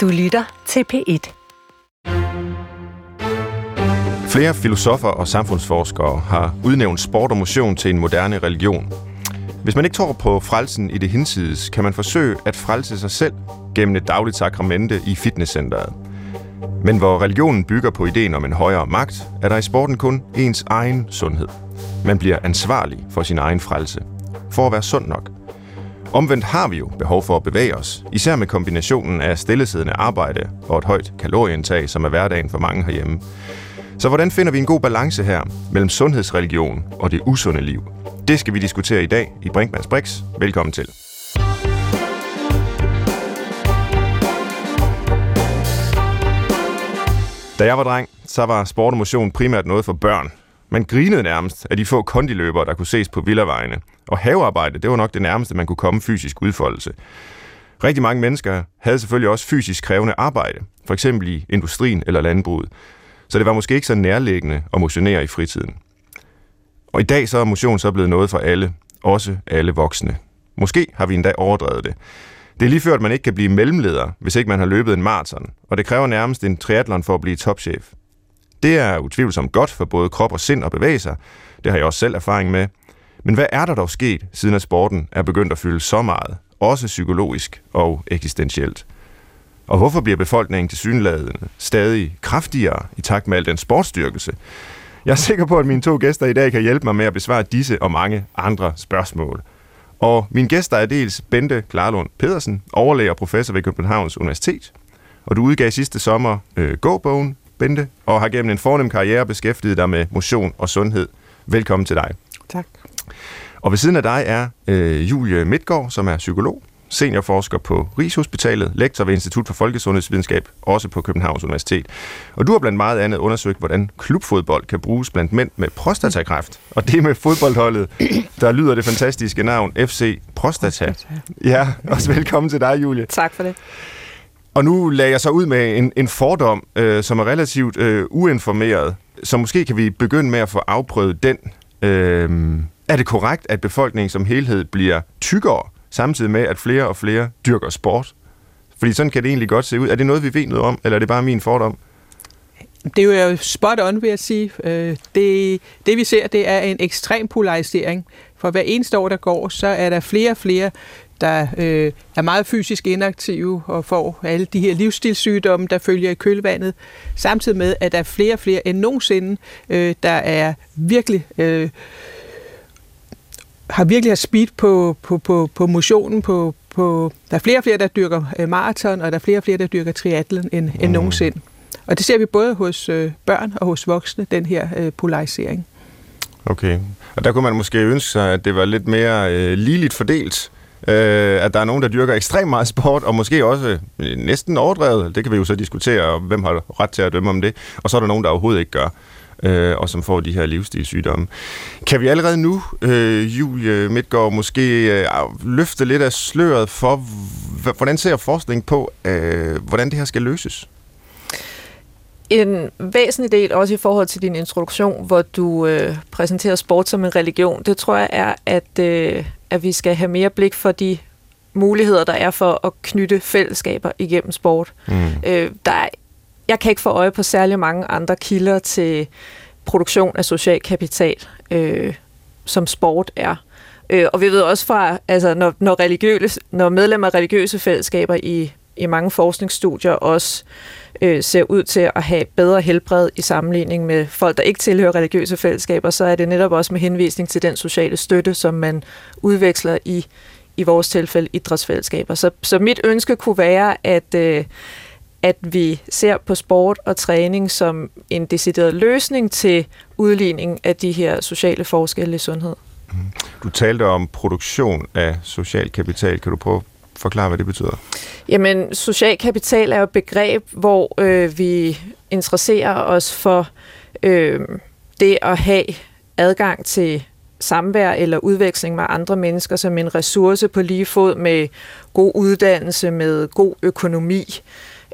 Du lytter til P1. Flere filosofer og samfundsforskere har udnævnt sport og motion til en moderne religion. Hvis man ikke tror på frelsen i det hinsides, kan man forsøge at frelse sig selv gennem et dagligt sakramente i fitnesscenteret. Men hvor religionen bygger på ideen om en højere magt, er der i sporten kun ens egen sundhed. Man bliver ansvarlig for sin egen frelse. For at være sund nok. Omvendt har vi jo behov for at bevæge os, især med kombinationen af stillesiddende arbejde og et højt kalorieindtag, som er hverdagen for mange herhjemme. Så hvordan finder vi en god balance her mellem sundhedsreligion og det usunde liv? Det skal vi diskutere i dag i Brinkmanns Brix. Velkommen til. Da jeg var dreng, så var sport og motion primært noget for børn. Man grinede nærmest af de få kondiløbere, der kunne ses på villavejene. Og havearbejde, det var nok det nærmeste, man kunne komme fysisk udfoldelse. Rigtig mange mennesker havde selvfølgelig også fysisk krævende arbejde, for eksempel i industrien eller landbruget. Så det var måske ikke så nærliggende at motionere i fritiden. Og i dag så er motion så blevet noget for alle, også alle voksne. Måske har vi endda overdrevet det. Det er lige før, at man ikke kan blive mellemleder, hvis ikke man har løbet en maraton, og det kræver nærmest en triathlon for at blive topchef. Det er utvivlsomt godt for både krop og sind at bevæge sig. Det har jeg også selv erfaring med. Men hvad er der dog sket, siden at sporten er begyndt at fylde så meget, også psykologisk og eksistentielt? Og hvorfor bliver befolkningen til synladende stadig kraftigere i takt med al den sportsstyrkelse? Jeg er sikker på, at mine to gæster i dag kan hjælpe mig med at besvare disse og mange andre spørgsmål. Og mine gæster er dels Bente Klarlund Pedersen, overlæge og professor ved Københavns Universitet. Og du udgav sidste sommer øh, gåbogen Bente, og har gennem en fornem karriere beskæftiget dig med motion og sundhed. Velkommen til dig. Tak. Og ved siden af dig er øh, Julie Midtgaard, som er psykolog, seniorforsker på Rigshospitalet, lektor ved Institut for Folkesundhedsvidenskab, også på Københavns Universitet. Og du har blandt meget andet undersøgt, hvordan klubfodbold kan bruges blandt mænd med prostatakræft. Og det med fodboldholdet, der lyder det fantastiske navn FC Prostata. Ja, også velkommen til dig, Julie. Tak for det. Og nu lagde jeg så ud med en, en fordom, øh, som er relativt øh, uinformeret, så måske kan vi begynde med at få afprøvet den. Øh, er det korrekt, at befolkningen som helhed bliver tykkere, samtidig med, at flere og flere dyrker sport? Fordi sådan kan det egentlig godt se ud. Er det noget, vi ved noget om, eller er det bare min fordom? Det er jo spot on, vil jeg sige. Øh, det, det vi ser, det er en ekstrem polarisering. For hver eneste år, der går, så er der flere og flere, der øh, er meget fysisk inaktive og får alle de her livsstilssygdomme, der følger i kølvandet. Samtidig med, at der er flere og flere end nogensinde, øh, der er virkelig... Øh, har virkelig har speed på, på, på, på motionen, på, på, der er flere og flere, der dyrker øh, maraton, og der er flere og flere, der dyrker triathlon end, mm. end nogensinde. Og det ser vi både hos øh, børn og hos voksne, den her øh, polarisering. Okay, og der kunne man måske ønske sig, at det var lidt mere øh, ligeligt fordelt, øh, at der er nogen, der dyrker ekstremt meget sport, og måske også øh, næsten overdrevet, det kan vi jo så diskutere, og hvem har ret til at dømme om det, og så er der nogen, der overhovedet ikke gør øh, og som får de her livsstilssygdomme. Kan vi allerede nu, øh, Julie Midtgaard, måske øh, løfte lidt af sløret for, hvordan ser forskning på, øh, hvordan det her skal løses? En væsentlig del, også i forhold til din introduktion, hvor du øh, præsenterer sport som en religion, det tror jeg er, at, øh, at vi skal have mere blik for de muligheder, der er for at knytte fællesskaber igennem sport. Mm. Øh, der er jeg kan ikke få øje på særlig mange andre kilder til produktion af social kapital, øh, som sport er. Øh, og vi ved også fra, altså når, når, religiøse, når medlemmer af religiøse fællesskaber i, i mange forskningsstudier også øh, ser ud til at have bedre helbred i sammenligning med folk, der ikke tilhører religiøse fællesskaber, så er det netop også med henvisning til den sociale støtte, som man udveksler i, i vores tilfælde idrætsfællesskaber. Så, så mit ønske kunne være, at øh, at vi ser på sport og træning som en decideret løsning til udligning af de her sociale forskelle i sundhed. Mm-hmm. Du talte om produktion af social kapital. Kan du prøve at forklare, hvad det betyder? Jamen, social kapital er jo et begreb, hvor øh, vi interesserer os for øh, det at have adgang til samvær eller udveksling med andre mennesker som en ressource på lige fod med god uddannelse, med god økonomi,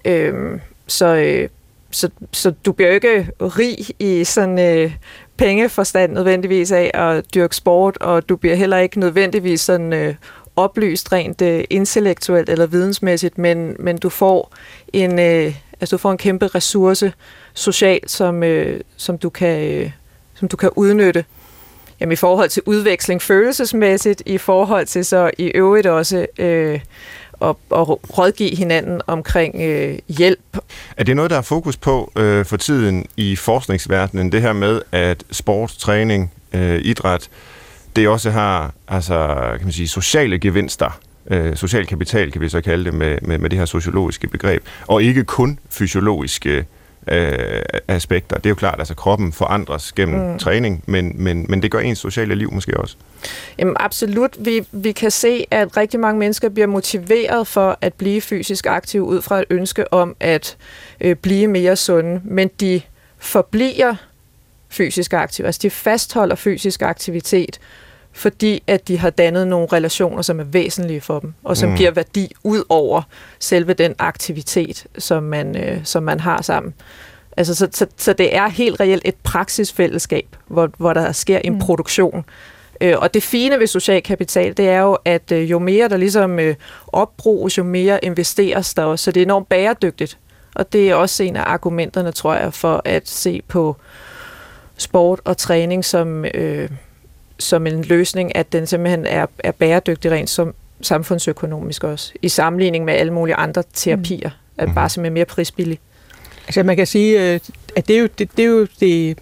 Øh, så, øh, så, så du bliver jo ikke rig i sådan øh, pengeforstand nødvendigvis af at dyrke sport, og du bliver heller ikke nødvendigvis sådan øh, oplyst rent øh, intellektuelt eller vidensmæssigt, men, men du får en øh, altså du får en kæmpe ressource socialt, som, øh, som, du kan, øh, som du kan udnytte. Jamen, i forhold til udveksling følelsesmæssigt, i forhold til så i øvrigt også øh, at, at rådgive hinanden omkring øh, hjælp. Er det noget, der er fokus på øh, for tiden i forskningsverdenen, det her med, at sport, træning, øh, idræt, det også har altså, kan man sige, sociale gevinster, øh, social kapital kan vi så kalde det med, med, med det her sociologiske begreb, og ikke kun fysiologiske øh, aspekter. Det er jo klart, at altså, kroppen forandres gennem mm. træning, men, men, men det gør ens sociale liv måske også. Jamen absolut. Vi, vi kan se, at rigtig mange mennesker bliver motiveret for at blive fysisk aktive ud fra et ønske om at øh, blive mere sunde, men de forbliver fysisk aktive. Altså de fastholder fysisk aktivitet, fordi at de har dannet nogle relationer, som er væsentlige for dem, og som mm. giver værdi ud over selve den aktivitet, som man, øh, som man har sammen. Altså, så, så, så det er helt reelt et praksisfællesskab, hvor, hvor der sker en mm. produktion. Øh, og det fine ved social kapital, det er jo, at øh, jo mere der ligesom øh, opbruges, jo mere investeres der også. Så det er enormt bæredygtigt. Og det er også en af argumenterne, tror jeg, for at se på sport og træning som... Øh, som en løsning, at den simpelthen er, er bæredygtig rent som samfundsøkonomisk også, i sammenligning med alle mulige andre terapier, mm. at bare simpelthen mere prisbillig. Altså man kan sige, øh, at det er jo det, det, er jo det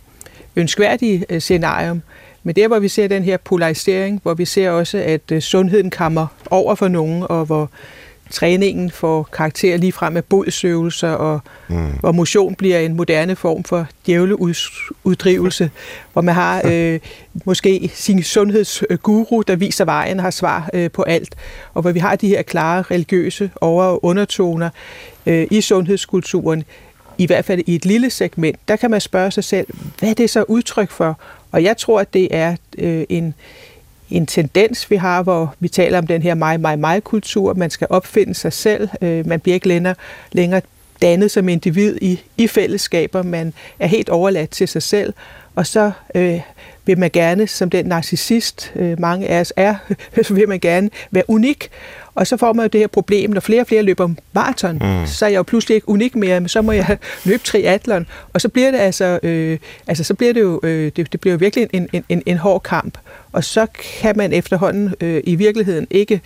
ønskværdige øh, scenarium, men der hvor vi ser den her polarisering, hvor vi ser også, at øh, sundheden kommer over for nogen, og hvor træningen får karakter lige frem med bodsøvelser, og mm. hvor motion bliver en moderne form for djævleuddrivelse, hvor man har øh, måske sin sundhedsguru, der viser vejen har svar øh, på alt, og hvor vi har de her klare religiøse over- og undertoner øh, i sundhedskulturen, i hvert fald i et lille segment, der kan man spørge sig selv, hvad er det så udtryk for? Og jeg tror, at det er øh, en, en tendens, vi har, hvor vi taler om den her mig, mig, mig-kultur. Man skal opfinde sig selv. Øh, man bliver ikke længere, længere dannet som individ i, i fællesskaber. Man er helt overladt til sig selv. Og så øh, vil man gerne, som den narcissist, øh, mange af os er, så vil man gerne være unik. Og så får man jo det her problem, når flere og flere løber maraton, mm. så er jeg jo pludselig ikke unik mere, men så må jeg løbe triathlon. Og så bliver det altså, øh, altså så bliver det jo, øh, det, det bliver jo virkelig en, en, en, en hård kamp. Og så kan man efterhånden øh, i virkeligheden ikke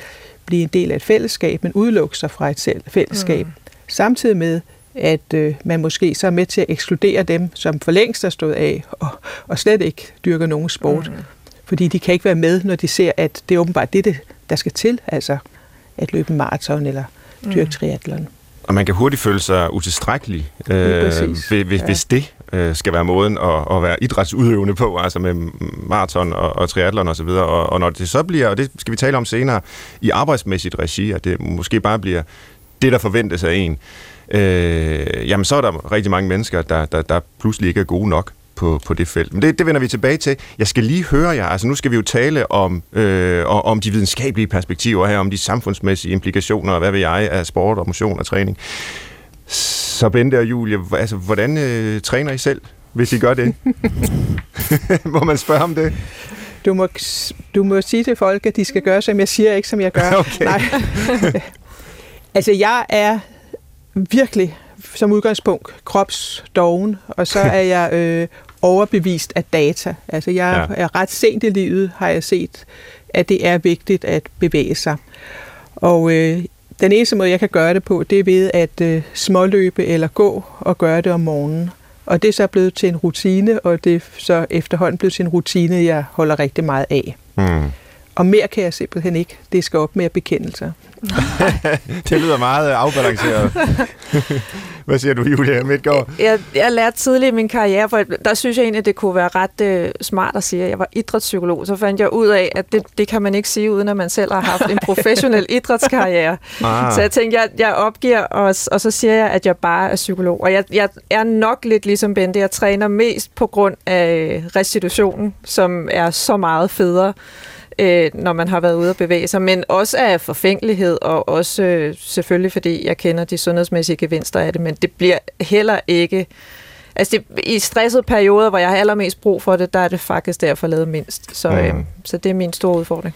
blive en del af et fællesskab, men udelukke sig fra et fællesskab. Mm. Samtidig med, at øh, man måske så er med til at ekskludere dem, som for længst er stået af, og, og slet ikke dyrker nogen sport. Mm. Fordi de kan ikke være med, når de ser, at det er åbenbart det, der skal til, altså at løbe en maraton eller dyrke mm. triathlon. Og man kan hurtigt føle sig utilstrækkelig, øh, hvis, hvis, ja. hvis det øh, skal være måden at, at være idrætsudøvende på, altså med maraton og, og triathlon osv. Og, og, og når det så bliver, og det skal vi tale om senere, i arbejdsmæssigt regi, at det måske bare bliver det, der forventes af en, øh, jamen så er der rigtig mange mennesker, der, der, der pludselig ikke er gode nok på, på det felt. Men det, det vender vi tilbage til. Jeg skal lige høre jer, altså nu skal vi jo tale om, øh, om de videnskabelige perspektiver her, om de samfundsmæssige implikationer, og hvad ved jeg, af sport og motion og træning. Så Bente og Julie, altså, hvordan øh, træner I selv, hvis I gør det? må man spørge om det? Du må, du må sige til folk, at de skal gøre, som jeg siger, ikke som jeg gør. Okay. Nej. altså, jeg er virkelig som udgangspunkt kropsdoven, og så er jeg øh, overbevist af data. Altså jeg ja. er ret sent i livet, har jeg set, at det er vigtigt at bevæge sig. Og øh, den eneste måde, jeg kan gøre det på, det er ved at øh, småløbe eller gå og gøre det om morgenen. Og det er så blevet til en rutine, og det er så efterhånden blevet til en rutine, jeg holder rigtig meget af. Mm. Og mere kan jeg simpelthen ikke. Det skal op med bekendelser. det lyder meget afbalanceret. Hvad siger du, Julia Midtgaard? Jeg, jeg lærte tidligt i min karriere, for der synes jeg egentlig, at det kunne være ret uh, smart at sige, at jeg var idrætspsykolog. Så fandt jeg ud af, at det, det kan man ikke sige, uden at man selv har haft en professionel idrætskarriere. Ah. Så jeg tænkte, jeg, jeg opgiver, og, og så siger jeg, at jeg bare er psykolog. Og jeg, jeg er nok lidt ligesom Bente. Jeg træner mest på grund af restitutionen, som er så meget federe øh, når man har været ude at bevæge sig, men også af forfængelighed, og også øh, selvfølgelig fordi jeg kender de sundhedsmæssige gevinster af det, men det bliver heller ikke... Altså det, i stressede perioder, hvor jeg har allermest brug for det, der er det faktisk derfor lavet mindst. Så, mm. øh, så det er min store udfordring.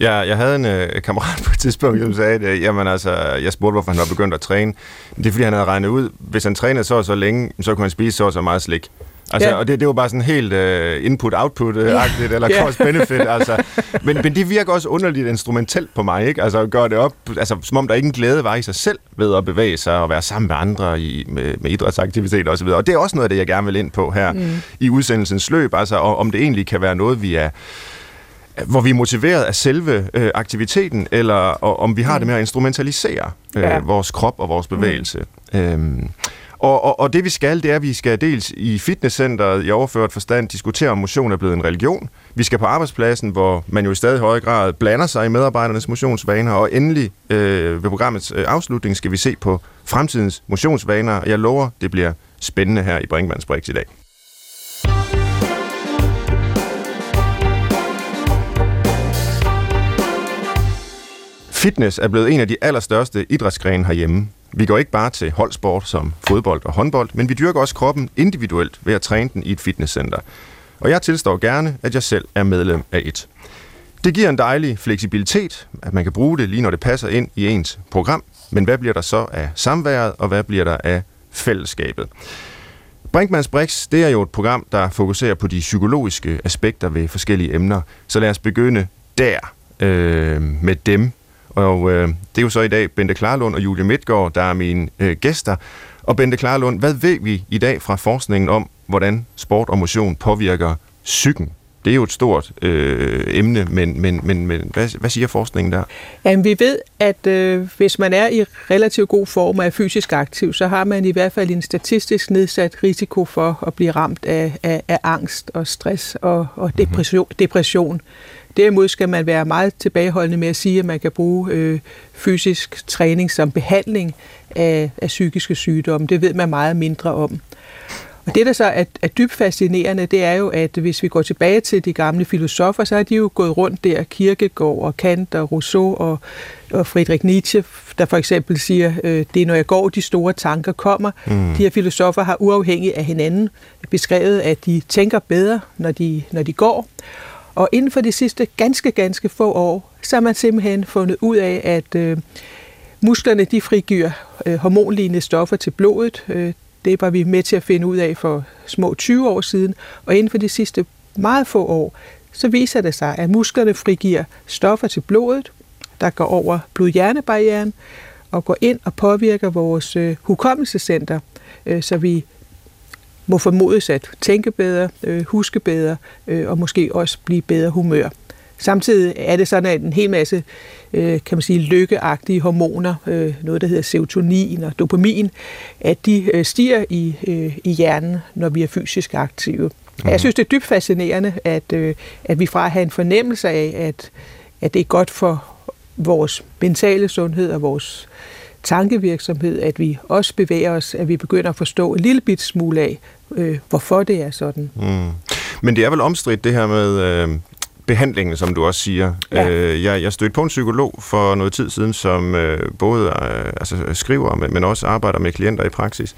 Jeg, jeg havde en øh, kammerat på et tidspunkt, som sagde, at øh, jamen, altså, jeg spurgte, hvorfor han var begyndt at træne. Det er, fordi han havde regnet ud, hvis han trænede så og så længe, så kunne han spise så og så meget slik. Altså, ja. Og det, det var bare sådan helt uh, input-output-agtigt, ja. eller cost-benefit. Altså. Men, men det virker også underligt instrumentelt på mig, ikke? Altså at gøre det op, altså, som om der ikke en glæde var i sig selv ved at bevæge sig og være sammen med andre i, med, med idrætsaktivitet osv. Og det er også noget af det, jeg gerne vil ind på her mm. i udsendelsens løb, altså om det egentlig kan være noget, vi er hvor vi er motiveret af selve øh, aktiviteten, eller og, om vi har mm. det med at instrumentalisere øh, ja. vores krop og vores bevægelse. Mm. Øhm, og, og, og det vi skal, det er, at vi skal dels i fitnesscenteret i overført forstand diskutere, om motion er blevet en religion. Vi skal på arbejdspladsen, hvor man jo i stadig højere grad blander sig i medarbejdernes motionsvaner. Og endelig øh, ved programmets øh, afslutning skal vi se på fremtidens motionsvaner. Jeg lover, det bliver spændende her i Brinkmanns Brix i dag. Fitness er blevet en af de allerstørste idrætsgrene herhjemme. Vi går ikke bare til holdsport som fodbold og håndbold, men vi dyrker også kroppen individuelt ved at træne den i et fitnesscenter. Og jeg tilstår gerne, at jeg selv er medlem af et. Det giver en dejlig fleksibilitet, at man kan bruge det lige når det passer ind i ens program. Men hvad bliver der så af samværet, og hvad bliver der af fællesskabet? Brinkmanns Brix, det er jo et program, der fokuserer på de psykologiske aspekter ved forskellige emner. Så lad os begynde der øh, med dem, og øh, det er jo så i dag Bente Klarlund og Julie Midtgaard, der er mine øh, gæster. Og Bente Klarlund, hvad ved vi i dag fra forskningen om, hvordan sport og motion påvirker psyken? Det er jo et stort øh, emne, men, men, men, men hvad, hvad siger forskningen der? Jamen, vi ved, at øh, hvis man er i relativt god form og er fysisk aktiv, så har man i hvert fald en statistisk nedsat risiko for at blive ramt af, af, af angst og stress og, og depression. Mm-hmm. depression. Derimod skal man være meget tilbageholdende med at sige, at man kan bruge øh, fysisk træning som behandling af, af psykiske sygdomme. Det ved man meget mindre om. Og det, der så er, er dybt fascinerende, det er jo, at hvis vi går tilbage til de gamle filosofer, så har de jo gået rundt der, Kierkegaard og Kant og Rousseau og, og Friedrich Nietzsche, der for eksempel siger, øh, det er når jeg går, de store tanker kommer. Mm. De her filosofer har uafhængigt af hinanden beskrevet, at de tænker bedre, når de, når de går. Og inden for de sidste ganske, ganske få år, så har man simpelthen fundet ud af, at øh, musklerne de frigiver øh, hormonlignende stoffer til blodet. Øh, det var vi med til at finde ud af for små 20 år siden. Og inden for de sidste meget få år, så viser det sig, at musklerne frigiver stoffer til blodet, der går over blod-hjernebarrieren og går ind og påvirker vores øh, hukommelsescenter, øh, så vi må formodes at tænke bedre, øh, huske bedre øh, og måske også blive bedre humør. Samtidig er det sådan, at en hel masse øh, kan man sige, lykkeagtige hormoner, øh, noget der hedder serotonin og dopamin, at de øh, stiger i, øh, i hjernen, når vi er fysisk aktive. Mm. Jeg synes, det er dybt fascinerende, at, øh, at vi fra at have en fornemmelse af, at, at det er godt for vores mentale sundhed og vores tankevirksomhed, at vi også bevæger os, at vi begynder at forstå en lille bit smule af, øh, hvorfor det er sådan. Mm. Men det er vel omstridt det her med øh, behandlingen, som du også siger. Ja. Øh, jeg, jeg stødte på en psykolog for noget tid siden, som øh, både øh, altså, skriver, men, men også arbejder med klienter i praksis,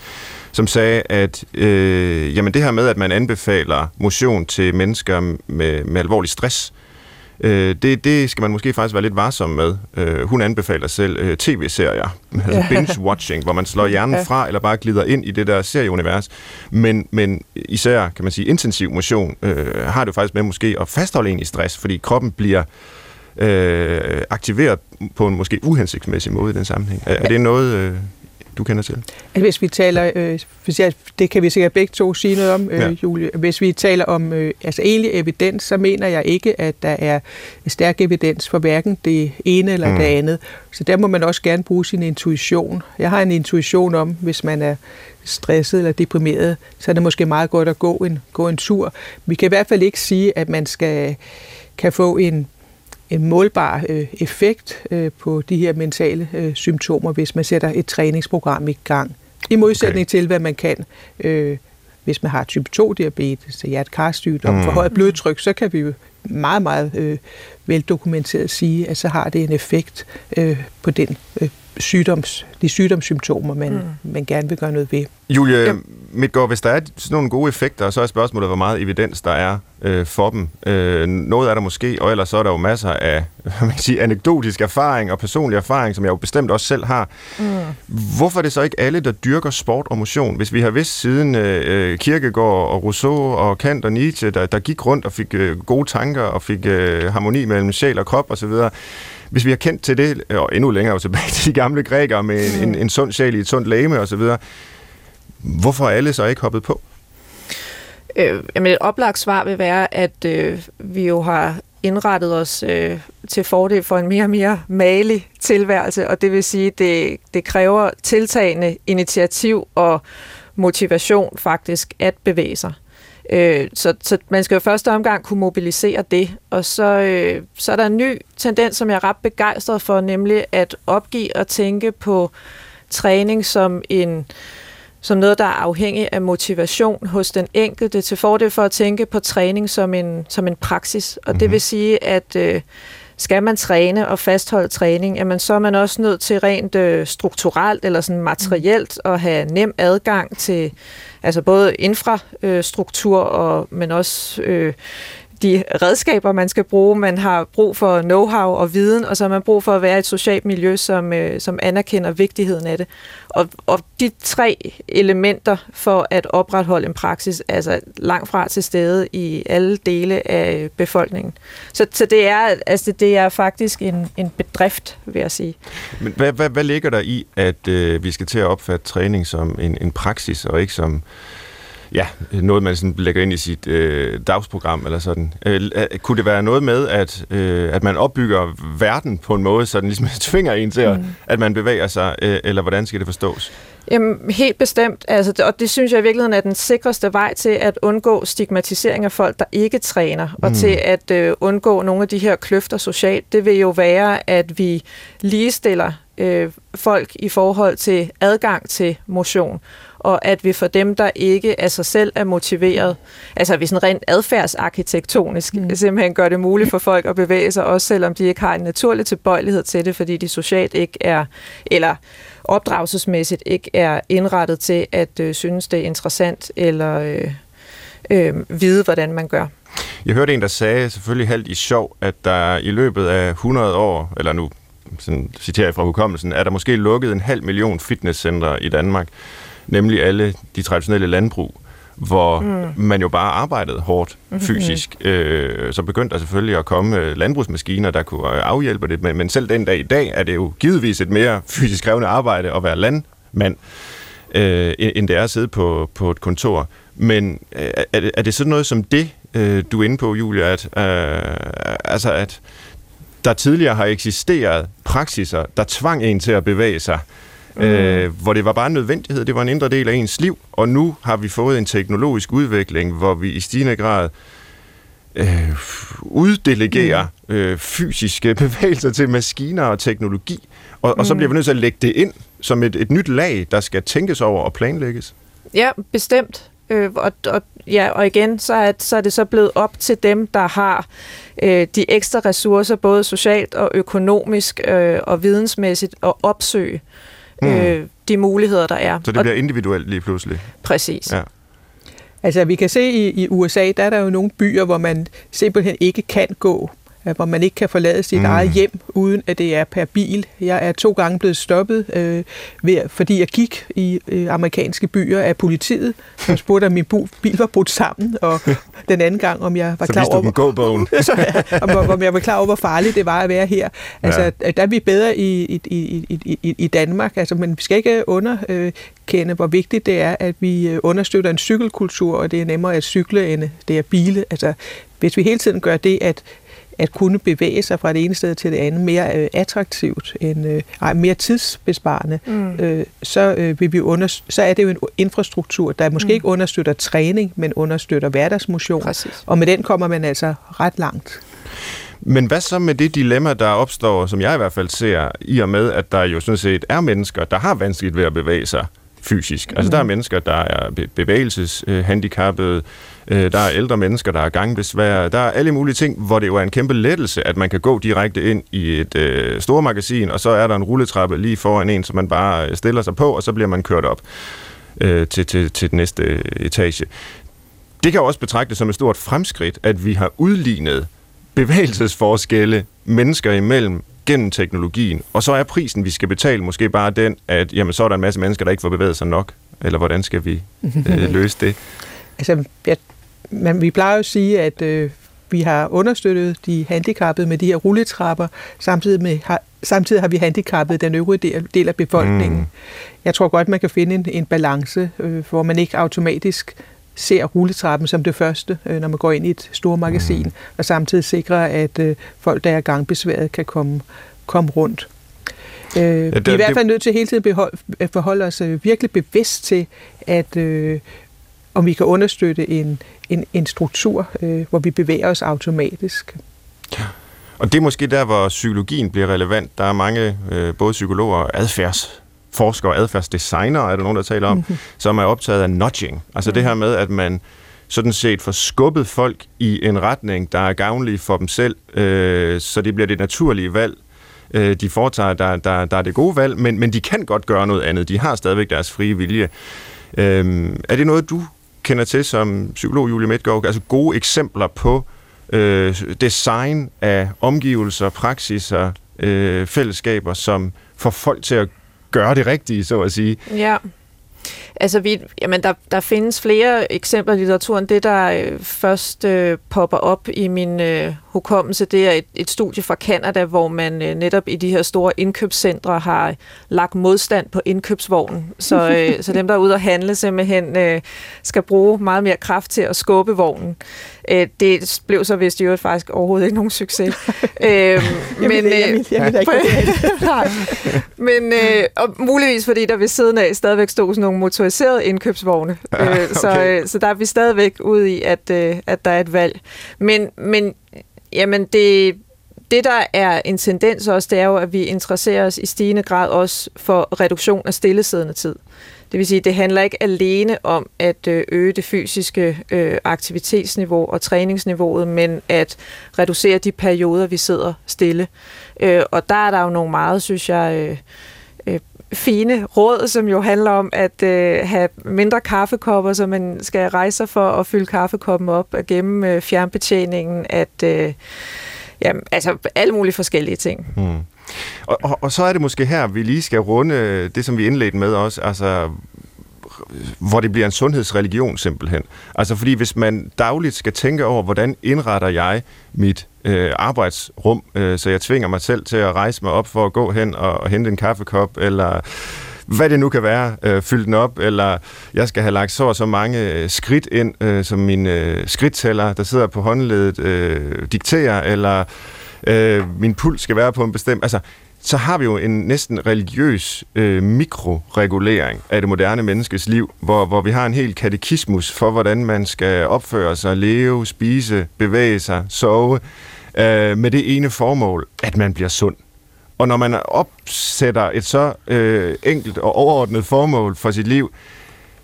som sagde, at øh, jamen det her med, at man anbefaler motion til mennesker med, med alvorlig stress, Øh, det, det skal man måske faktisk være lidt varsom med. Øh, hun anbefaler selv øh, tv-serier, altså binge-watching, hvor man slår hjernen fra eller bare glider ind i det der serieunivers. Men, men især, kan man sige, intensiv motion øh, har det jo faktisk med måske at fastholde en i stress, fordi kroppen bliver øh, aktiveret på en måske uhensigtsmæssig måde i den sammenhæng. Er, er det noget... Øh, du kender til? Altså, hvis vi taler, øh, det kan vi sikkert begge to sige noget om, øh, ja. Julie. Hvis vi taler om øh, altså egentlig evidens, så mener jeg ikke, at der er stærk evidens for hverken det ene eller mm. det andet. Så der må man også gerne bruge sin intuition. Jeg har en intuition om, hvis man er stresset eller deprimeret, så er det måske meget godt at gå en, gå en tur. Vi kan i hvert fald ikke sige, at man skal kan få en en målbar øh, effekt øh, på de her mentale øh, symptomer, hvis man sætter et træningsprogram i gang. I modsætning okay. til, hvad man kan, øh, hvis man har type 2-diabetes, hjertekarsygdom, mm. forhøjet blodtryk, så kan vi jo meget, meget øh, veldokumenteret sige, at så har det en effekt øh, på den øh, sygdoms, de sygdomssymptomer, man, mm. man gerne vil gøre noget ved. Julie ja. Midtgaard, hvis der er sådan nogle gode effekter, så er spørgsmålet, hvor meget evidens der er øh, for dem. Øh, noget er der måske, og ellers så er der jo masser af hvad man kan sige, anekdotisk erfaring og personlig erfaring, som jeg jo bestemt også selv har. Mm. Hvorfor er det så ikke alle, der dyrker sport og motion? Hvis vi har vidst siden øh, Kierkegaard og Rousseau og Kant og Nietzsche, der, der gik rundt og fik øh, gode tanker og fik øh, harmoni mellem sjæl og krop osv., hvis vi har kendt til det, og endnu længere tilbage til de gamle grækere med en, en, en sund sjæl i et sundt læme osv., hvorfor er alle så ikke hoppet på? Øh, jamen et oplagt svar vil være, at øh, vi jo har indrettet os øh, til fordel for en mere og mere malig tilværelse, og det vil sige, det, det kræver tiltagende initiativ og motivation faktisk at bevæge sig. Øh, så, så man skal jo første omgang kunne mobilisere det, og så, øh, så er der en ny tendens, som jeg er ret begejstret for, nemlig at opgive at tænke på træning som en som noget, der er afhængig af motivation hos den enkelte, til fordel for at tænke på træning som en, som en praksis. Og mm-hmm. det mhm. vil sige, at øh, skal man træne og fastholde træning, jamen så er man også nødt til rent øh, strukturelt eller sådan materielt at have nem adgang til altså både infrastruktur, og, men også øh, de redskaber, man skal bruge. Man har brug for know-how og viden, og så har man brug for at være i et socialt miljø, som, øh, som anerkender vigtigheden af det. Og, og de tre elementer for at opretholde en praksis, altså langt fra til stede i alle dele af befolkningen. Så, så det, er, altså det er faktisk en, en bedrift, vil jeg sige. Men hvad, hvad, hvad ligger der i, at øh, vi skal til at opfatte træning som en, en praksis, og ikke som ja, noget, man sådan lægger ind i sit øh, dagsprogram eller sådan. Øh, kunne det være noget med, at, øh, at man opbygger verden på en måde, så den ligesom tvinger en til, at, mm. at man bevæger sig, øh, eller hvordan skal det forstås? Jamen, helt bestemt. Altså, og det synes jeg i virkeligheden er den sikreste vej til at undgå stigmatisering af folk, der ikke træner, og mm. til at øh, undgå nogle af de her kløfter socialt. Det vil jo være, at vi ligestiller øh, folk i forhold til adgang til motion og at vi for dem, der ikke af sig selv er motiveret, altså vi sådan rent adfærdsarkitektonisk mm. simpelthen gør det muligt for folk at bevæge sig, også selvom de ikke har en naturlig tilbøjelighed til det, fordi de socialt ikke er, eller opdragelsesmæssigt ikke er indrettet til at øh, synes, det er interessant, eller øh, øh, vide, hvordan man gør. Jeg hørte en, der sagde, selvfølgelig halvt i sjov, at der i løbet af 100 år, eller nu sådan citerer jeg fra hukommelsen, er der måske lukket en halv million fitnesscentre i Danmark nemlig alle de traditionelle landbrug, hvor mm. man jo bare arbejdede hårdt mm-hmm. fysisk. Øh, så begyndte der selvfølgelig at komme øh, landbrugsmaskiner, der kunne øh, afhjælpe det, men, men selv den dag i dag er det jo givetvis et mere fysisk krævende arbejde at være landmand, øh, end det er at sidde på, på et kontor. Men øh, er, det, er det sådan noget som det, øh, du er inde på, Julia, at, øh, altså at der tidligere har eksisteret praksiser, der tvang en til at bevæge sig, mm. øh, hvor det var bare en nødvendighed, det var en indre del af ens liv, og nu har vi fået en teknologisk udvikling, hvor vi i stigende grad øh, uddelegerer mm. øh, fysiske bevægelser til maskiner og teknologi, og, mm. og så bliver vi nødt til at lægge det ind som et, et nyt lag, der skal tænkes over og planlægges. Ja, bestemt. Øh, og, og, ja, og igen, så er, så er det så blevet op til dem, der har øh, de ekstra ressourcer, både socialt og økonomisk øh, og vidensmæssigt, at opsøge mm. øh, de muligheder, der er. Så det bliver individuelt lige pludselig? Præcis. Ja. Altså, vi kan se i, i USA, der er der jo nogle byer, hvor man simpelthen ikke kan gå hvor man ikke kan forlade sit mm. eget hjem, uden at det er per bil. Jeg er to gange blevet stoppet, øh, ved, fordi jeg gik i øh, amerikanske byer af politiet, som spurgte, om min bil var brudt sammen, og den anden gang, om jeg var så klar over... Så om, om jeg var klar over, hvor farligt det var at være her. Altså, ja. der er vi bedre i, i, i, i, i Danmark, altså, men vi skal ikke underkende, hvor vigtigt det er, at vi øh, understøtter en cykelkultur, og det er nemmere at cykle, end det er bile. Altså, hvis vi hele tiden gør det, at at kunne bevæge sig fra det ene sted til det andet mere øh, attraktivt, end, øh, ej, mere tidsbesparende, mm. øh, så, øh, vil vi under, så er det jo en infrastruktur, der måske mm. ikke understøtter træning, men understøtter hverdagsmotion. Præcis. Og med den kommer man altså ret langt. Men hvad så med det dilemma, der opstår, som jeg i hvert fald ser, i og med, at der jo sådan set er mennesker, der har vanskeligt ved at bevæge sig fysisk. Altså mm. der er mennesker, der er bevægelseshandicappede, øh, der er ældre mennesker, der har gangbesvær, der er alle mulige ting, hvor det jo er en kæmpe lettelse, at man kan gå direkte ind i et øh, stormagasin, og så er der en rulletrappe lige foran en, som man bare øh, stiller sig på, og så bliver man kørt op øh, til, til, til den næste etage Det kan også betragtes som et stort fremskridt, at vi har udlignet bevægelsesforskelle mennesker imellem gennem teknologien. Og så er prisen, vi skal betale, måske bare den, at jamen, så er der en masse mennesker, der ikke får bevæget sig nok. Eller hvordan skal vi øh, løse det? Altså, ja, men vi plejer jo at sige, at øh, vi har understøttet de handicappede med de her rulletrapper, samtidig, med, har, samtidig har vi handicappet den øvrige del, del af befolkningen. Mm. Jeg tror godt, man kan finde en, en balance, øh, hvor man ikke automatisk ser rulletrappen som det første, øh, når man går ind i et stort magasin, mm. og samtidig sikrer, at øh, folk, der er gangbesværet, kan komme, komme rundt. Øh, ja, det, vi er i hvert fald nødt til hele tiden behold, at forholde os øh, virkelig bevidst til, at øh, om vi kan understøtte en, en, en struktur, øh, hvor vi bevæger os automatisk. Ja. Og det er måske der, hvor psykologien bliver relevant. Der er mange, øh, både psykologer og adfærdsforskere og adfærdsdesignere, er der nogen, der taler om, mm-hmm. som er optaget af nudging. Altså mm. det her med, at man sådan set får skubbet folk i en retning, der er gavnlig for dem selv, øh, så det bliver det naturlige valg, øh, de foretager, der, der, der er det gode valg, men, men de kan godt gøre noget andet. De har stadigvæk deres frie vilje. Øh, er det noget, du kender til som psykolog, Julie Midtgaard? Altså gode eksempler på øh, design af omgivelser, praksiser, øh, fællesskaber, som får folk til at gøre det rigtige, så at sige. Ja. Altså, vi, jamen, der, der findes flere eksempler i litteraturen. Det, der øh, først øh, popper op i min øh, hukommelse, det er et, et studie fra Kanada, hvor man øh, netop i de her store indkøbscentre har lagt modstand på indkøbsvognen. Så, øh, så dem, der er ude og handle, simpelthen øh, skal bruge meget mere kraft til at skubbe vognen. Øh, det blev så vist jo faktisk overhovedet ikke nogen succes. øh, men, øh, jeg, jeg, jeg, men øh, og muligvis fordi der ved siden af stadigvæk stod sådan nogle motoriserede indkøbsvogne. Ja, okay. øh, så, øh, så der er vi stadigvæk ude i, at, øh, at der er et valg. Men, men jamen det, det, der er en tendens også, det er jo, at vi interesserer os i stigende grad også for reduktion af stillesiddende tid. Det vil sige, det handler ikke alene om at øh, øge det fysiske øh, aktivitetsniveau og træningsniveauet, men at reducere de perioder, vi sidder stille. Øh, og der er der jo nogle meget, synes jeg, øh, fine råd, som jo handler om at øh, have mindre kaffekopper, så man skal rejse sig for at fylde kaffekoppen op og gemme øh, fjernbetjeningen, at øh, ja, altså alle mulige forskellige ting. Mm. Og, og, og så er det måske her, vi lige skal runde øh, det, som vi indledte med også, altså hvor det bliver en sundhedsreligion simpelthen. Altså fordi hvis man dagligt skal tænke over, hvordan indretter jeg mit øh, arbejdsrum, øh, så jeg tvinger mig selv til at rejse mig op for at gå hen og, og hente en kaffekop, eller hvad det nu kan være, øh, fylde den op, eller jeg skal have lagt så og så mange øh, skridt ind, øh, som min øh, skridttæller, der sidder på håndledet, øh, dikterer, eller øh, min puls skal være på en bestemt... Altså, så har vi jo en næsten religiøs øh, mikroregulering af det moderne menneskes liv, hvor, hvor vi har en helt katekismus for, hvordan man skal opføre sig, leve, spise, bevæge sig, sove, øh, med det ene formål, at man bliver sund. Og når man opsætter et så øh, enkelt og overordnet formål for sit liv,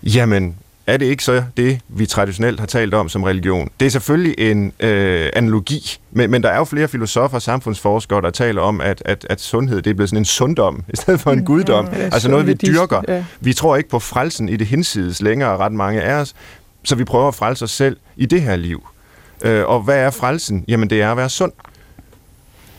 jamen, er det ikke så det, vi traditionelt har talt om som religion? Det er selvfølgelig en øh, analogi, men, men der er jo flere filosofer og samfundsforskere, der taler om, at, at, at sundhed det er blevet sådan en sunddom, i stedet for en mm, guddom. Ja, altså noget, vi dyrker. Ja. Vi tror ikke på frelsen i det hinsides længere, ret mange af os, så vi prøver at frelse os selv i det her liv. Øh, og hvad er frelsen? Jamen, det er at være sund.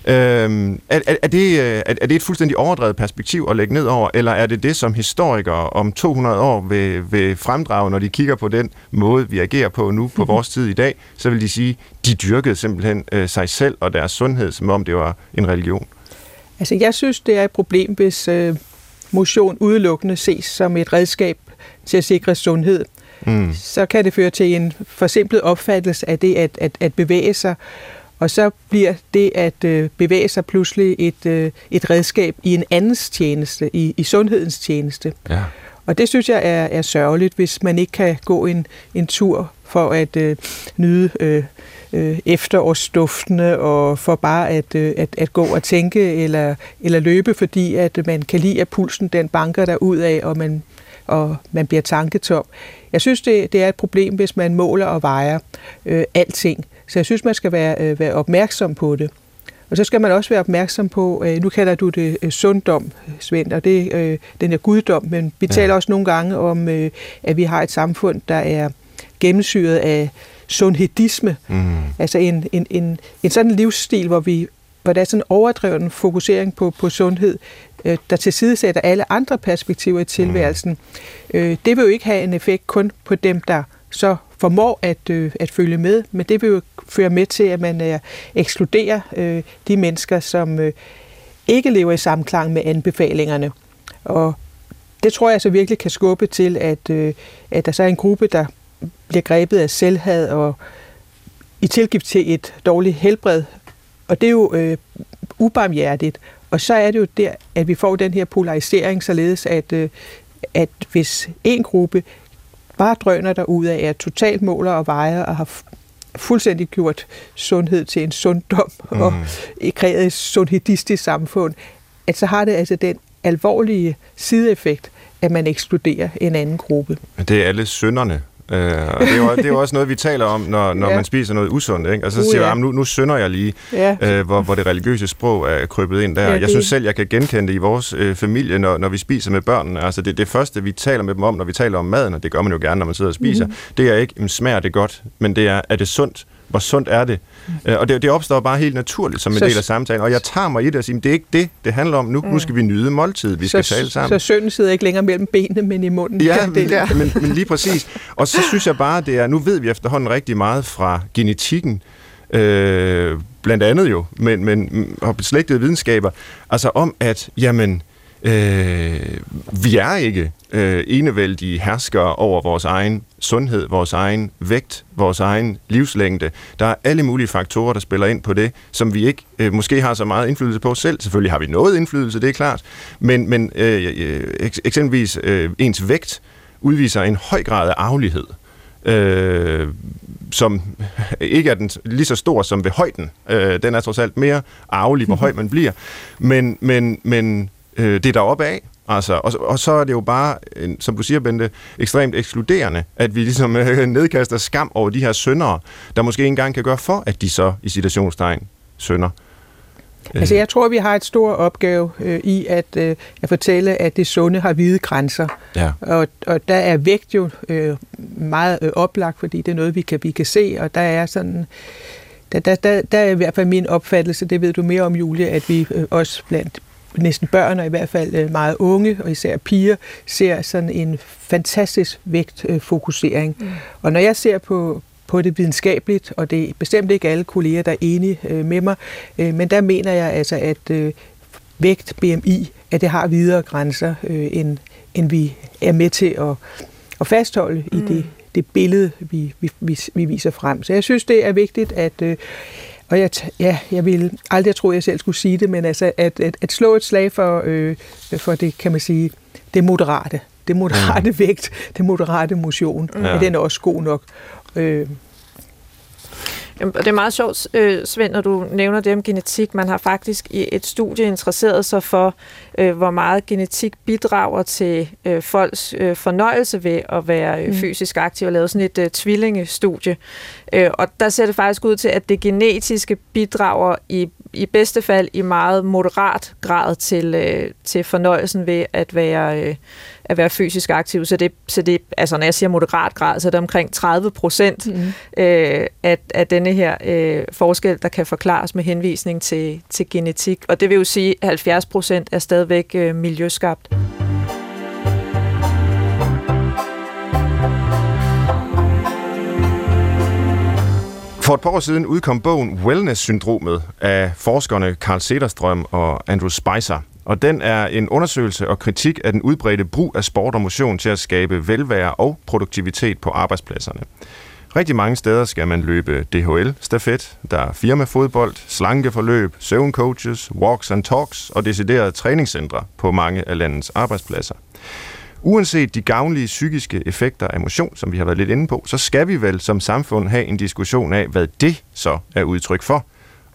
Øhm, er, er, det, øh, er, er det et fuldstændig overdrevet perspektiv at lægge ned over, eller er det det, som historikere om 200 år vil, vil fremdrage, når de kigger på den måde, vi agerer på nu på vores tid i dag, så vil de sige, de dyrkede simpelthen øh, sig selv og deres sundhed, som om det var en religion? Altså, jeg synes, det er et problem, hvis øh, motion udelukkende ses som et redskab til at sikre sundhed. Mm. Så kan det føre til en forsimplet opfattelse af det at, at, at bevæge sig, og så bliver det at øh, bevæge sig pludselig et, øh, et redskab i en andens tjeneste, i, i sundhedens tjeneste. Ja. Og det synes jeg er, er sørgeligt, hvis man ikke kan gå en, en tur for at øh, nyde øh, øh, efterårsduftene og for bare at, øh, at, at gå og tænke eller, eller løbe, fordi at man kan lide, at pulsen den banker der ud af, og man, og man bliver tanketom. Jeg synes, det, det er et problem, hvis man måler og vejer øh, alting. Så jeg synes, man skal være, øh, være opmærksom på det. Og så skal man også være opmærksom på, øh, nu kalder du det øh, sunddom, Svend, og det øh, den er guddom, men vi ja. taler også nogle gange om, øh, at vi har et samfund, der er gennemsyret af sundhedisme. Mm. Altså en, en, en, en sådan livsstil, hvor vi hvor der er sådan en overdreven fokusering på, på sundhed, øh, der tilsidesætter alle andre perspektiver i tilværelsen. Mm. Øh, det vil jo ikke have en effekt kun på dem, der så formår at, øh, at følge med, men det vil jo føre med til, at man øh, ekskluderer øh, de mennesker, som øh, ikke lever i samklang med anbefalingerne. Og det tror jeg så virkelig kan skubbe til, at, øh, at der så er en gruppe, der bliver grebet af selvhad og i tilgift til et dårligt helbred. Og det er jo øh, ubarmhjertigt. Og så er det jo der, at vi får den her polarisering, således at, øh, at hvis en gruppe bare drøner der ud af, at totalt måler og vejer og har fuldstændig gjort sundhed til en sunddom mm. og kreeret et sundhedistisk samfund, at så har det altså den alvorlige sideeffekt, at man ekskluderer en anden gruppe. Det er alle synderne, Øh, og det er, jo, det er jo også noget, vi taler om, når, når ja. man spiser noget usundt. Ikke? Og så uh, siger jeg, nu, nu synder jeg lige, ja. øh, hvor, hvor det religiøse sprog er krybet ind der. Ja, det... Jeg synes selv, jeg kan genkende det i vores øh, familie, når, når vi spiser med børnene. Altså det, det første, vi taler med dem om, når vi taler om maden, og det gør man jo gerne, når man sidder og spiser, mm-hmm. det er ikke, smager det godt, men det er, er det sundt? Hvor sundt er det? Mm. Og det, det opstår bare helt naturligt som en så, del af samtalen. Og jeg tager mig i det og siger, det er ikke det, det handler om. Nu, mm. nu skal vi nyde måltid, vi så, skal tale sammen. Så sønnen sidder ikke længere mellem benene, men i munden. Ja, det der. men, men lige præcis. Og så synes jeg bare, det er, nu ved vi efterhånden rigtig meget fra genetikken, øh, blandt andet jo, men, men og beslægtede videnskaber, altså om, at jamen, øh, vi er ikke øh, enevældige herskere over vores egen sundhed, vores egen vægt, vores egen livslængde. Der er alle mulige faktorer, der spiller ind på det, som vi ikke øh, måske har så meget indflydelse på selv. Selvfølgelig har vi noget indflydelse, det er klart, men, men øh, øh, eksempelvis øh, ens vægt udviser en høj grad af arvelighed. Øh, som ikke er den lige så stor som ved højden. Øh, den er trods alt mere arvelig, hvor høj man bliver. Men, men, men øh, det deroppe af, Altså, og, og så er det jo bare, som du siger, Bente, ekstremt ekskluderende, at vi ligesom øh, nedkaster skam over de her syndere, der måske ikke engang kan gøre for, at de så i citationstegn synder. Altså jeg tror, vi har et stort opgave øh, i at, øh, at fortælle, at det sunde har hvide grænser. Ja. Og, og der er vægt jo øh, meget øh, oplagt, fordi det er noget, vi kan, vi kan se, og der er sådan... Der, der, der, der er i hvert fald min opfattelse, det ved du mere om, Julie, at vi øh, også blandt næsten børn, og i hvert fald øh, meget unge, og især piger, ser sådan en fantastisk vægtfokusering. Mm. Og når jeg ser på, på det videnskabeligt, og det er bestemt ikke alle kolleger, der er enige øh, med mig, øh, men der mener jeg altså, at vægt, BMI, at det har videre grænser, end, end vi er med til at, at fastholde mm. i det, det billede, vi, vi, vi, vi viser frem. Så jeg synes, det er vigtigt, at og jeg, ja, jeg ville aldrig tro, at jeg selv skulle sige det, men altså at, at, at slå et slag for, øh, for det, kan man sige, det moderate. Det moderate mm. vægt, det moderate motion, ja. den er også god nok. Øh, det er meget sjovt, øh, Svend, når du nævner det om genetik. Man har faktisk i et studie interesseret sig for, øh, hvor meget genetik bidrager til øh, folks fornøjelse ved at være mm. fysisk aktiv, og lavet sådan et tvillingestudie. Og der ser det faktisk ud til, at det genetiske bidrager i i bedste fald i meget moderat grad til, øh, til fornøjelsen ved at være, øh, at være fysisk aktiv. Så det, så det, altså når jeg siger moderat grad, så er det omkring 30 procent mm. øh, af, af denne her øh, forskel, der kan forklares med henvisning til, til genetik. Og det vil jo sige, at 70 procent er stadigvæk øh, miljøskabt. For et par år siden udkom bogen Wellness-syndromet af forskerne Carl Sederstrøm og Andrew Spicer. Og den er en undersøgelse og kritik af den udbredte brug af sport og motion til at skabe velvære og produktivitet på arbejdspladserne. Rigtig mange steder skal man løbe DHL-stafet, der er firmafodbold, slankeforløb, søvncoaches, walks and talks og deciderede træningscentre på mange af landets arbejdspladser. Uanset de gavnlige psykiske effekter af motion, som vi har været lidt inde på, så skal vi vel som samfund have en diskussion af, hvad det så er udtryk for,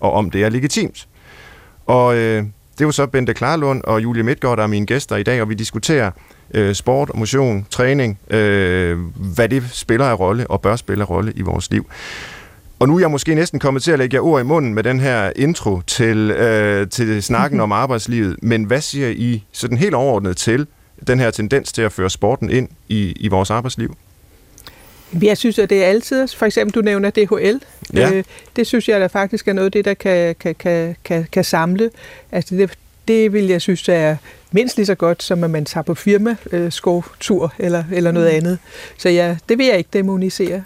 og om det er legitimt. Og øh, det er jo så Bente Klarlund og Julie Midtgaard, der er mine gæster i dag, og vi diskuterer øh, sport, motion, træning, øh, hvad det spiller af rolle og bør spille af rolle i vores liv. Og nu er jeg måske næsten kommet til at lægge jer ord i munden med den her intro til, øh, til snakken om arbejdslivet, men hvad siger I sådan helt overordnet til den her tendens til at føre sporten ind i, i vores arbejdsliv? Jeg synes, at det er altid, for eksempel du nævner DHL, Ja. øh, det synes jeg der faktisk er noget af det, der kan, kan, kan, kan, kan samle. Altså det, det vil jeg synes er mindst lige så godt, som at man tager på firmaskovtur eller, eller noget andet. Så ja, det vil jeg ikke demonisere.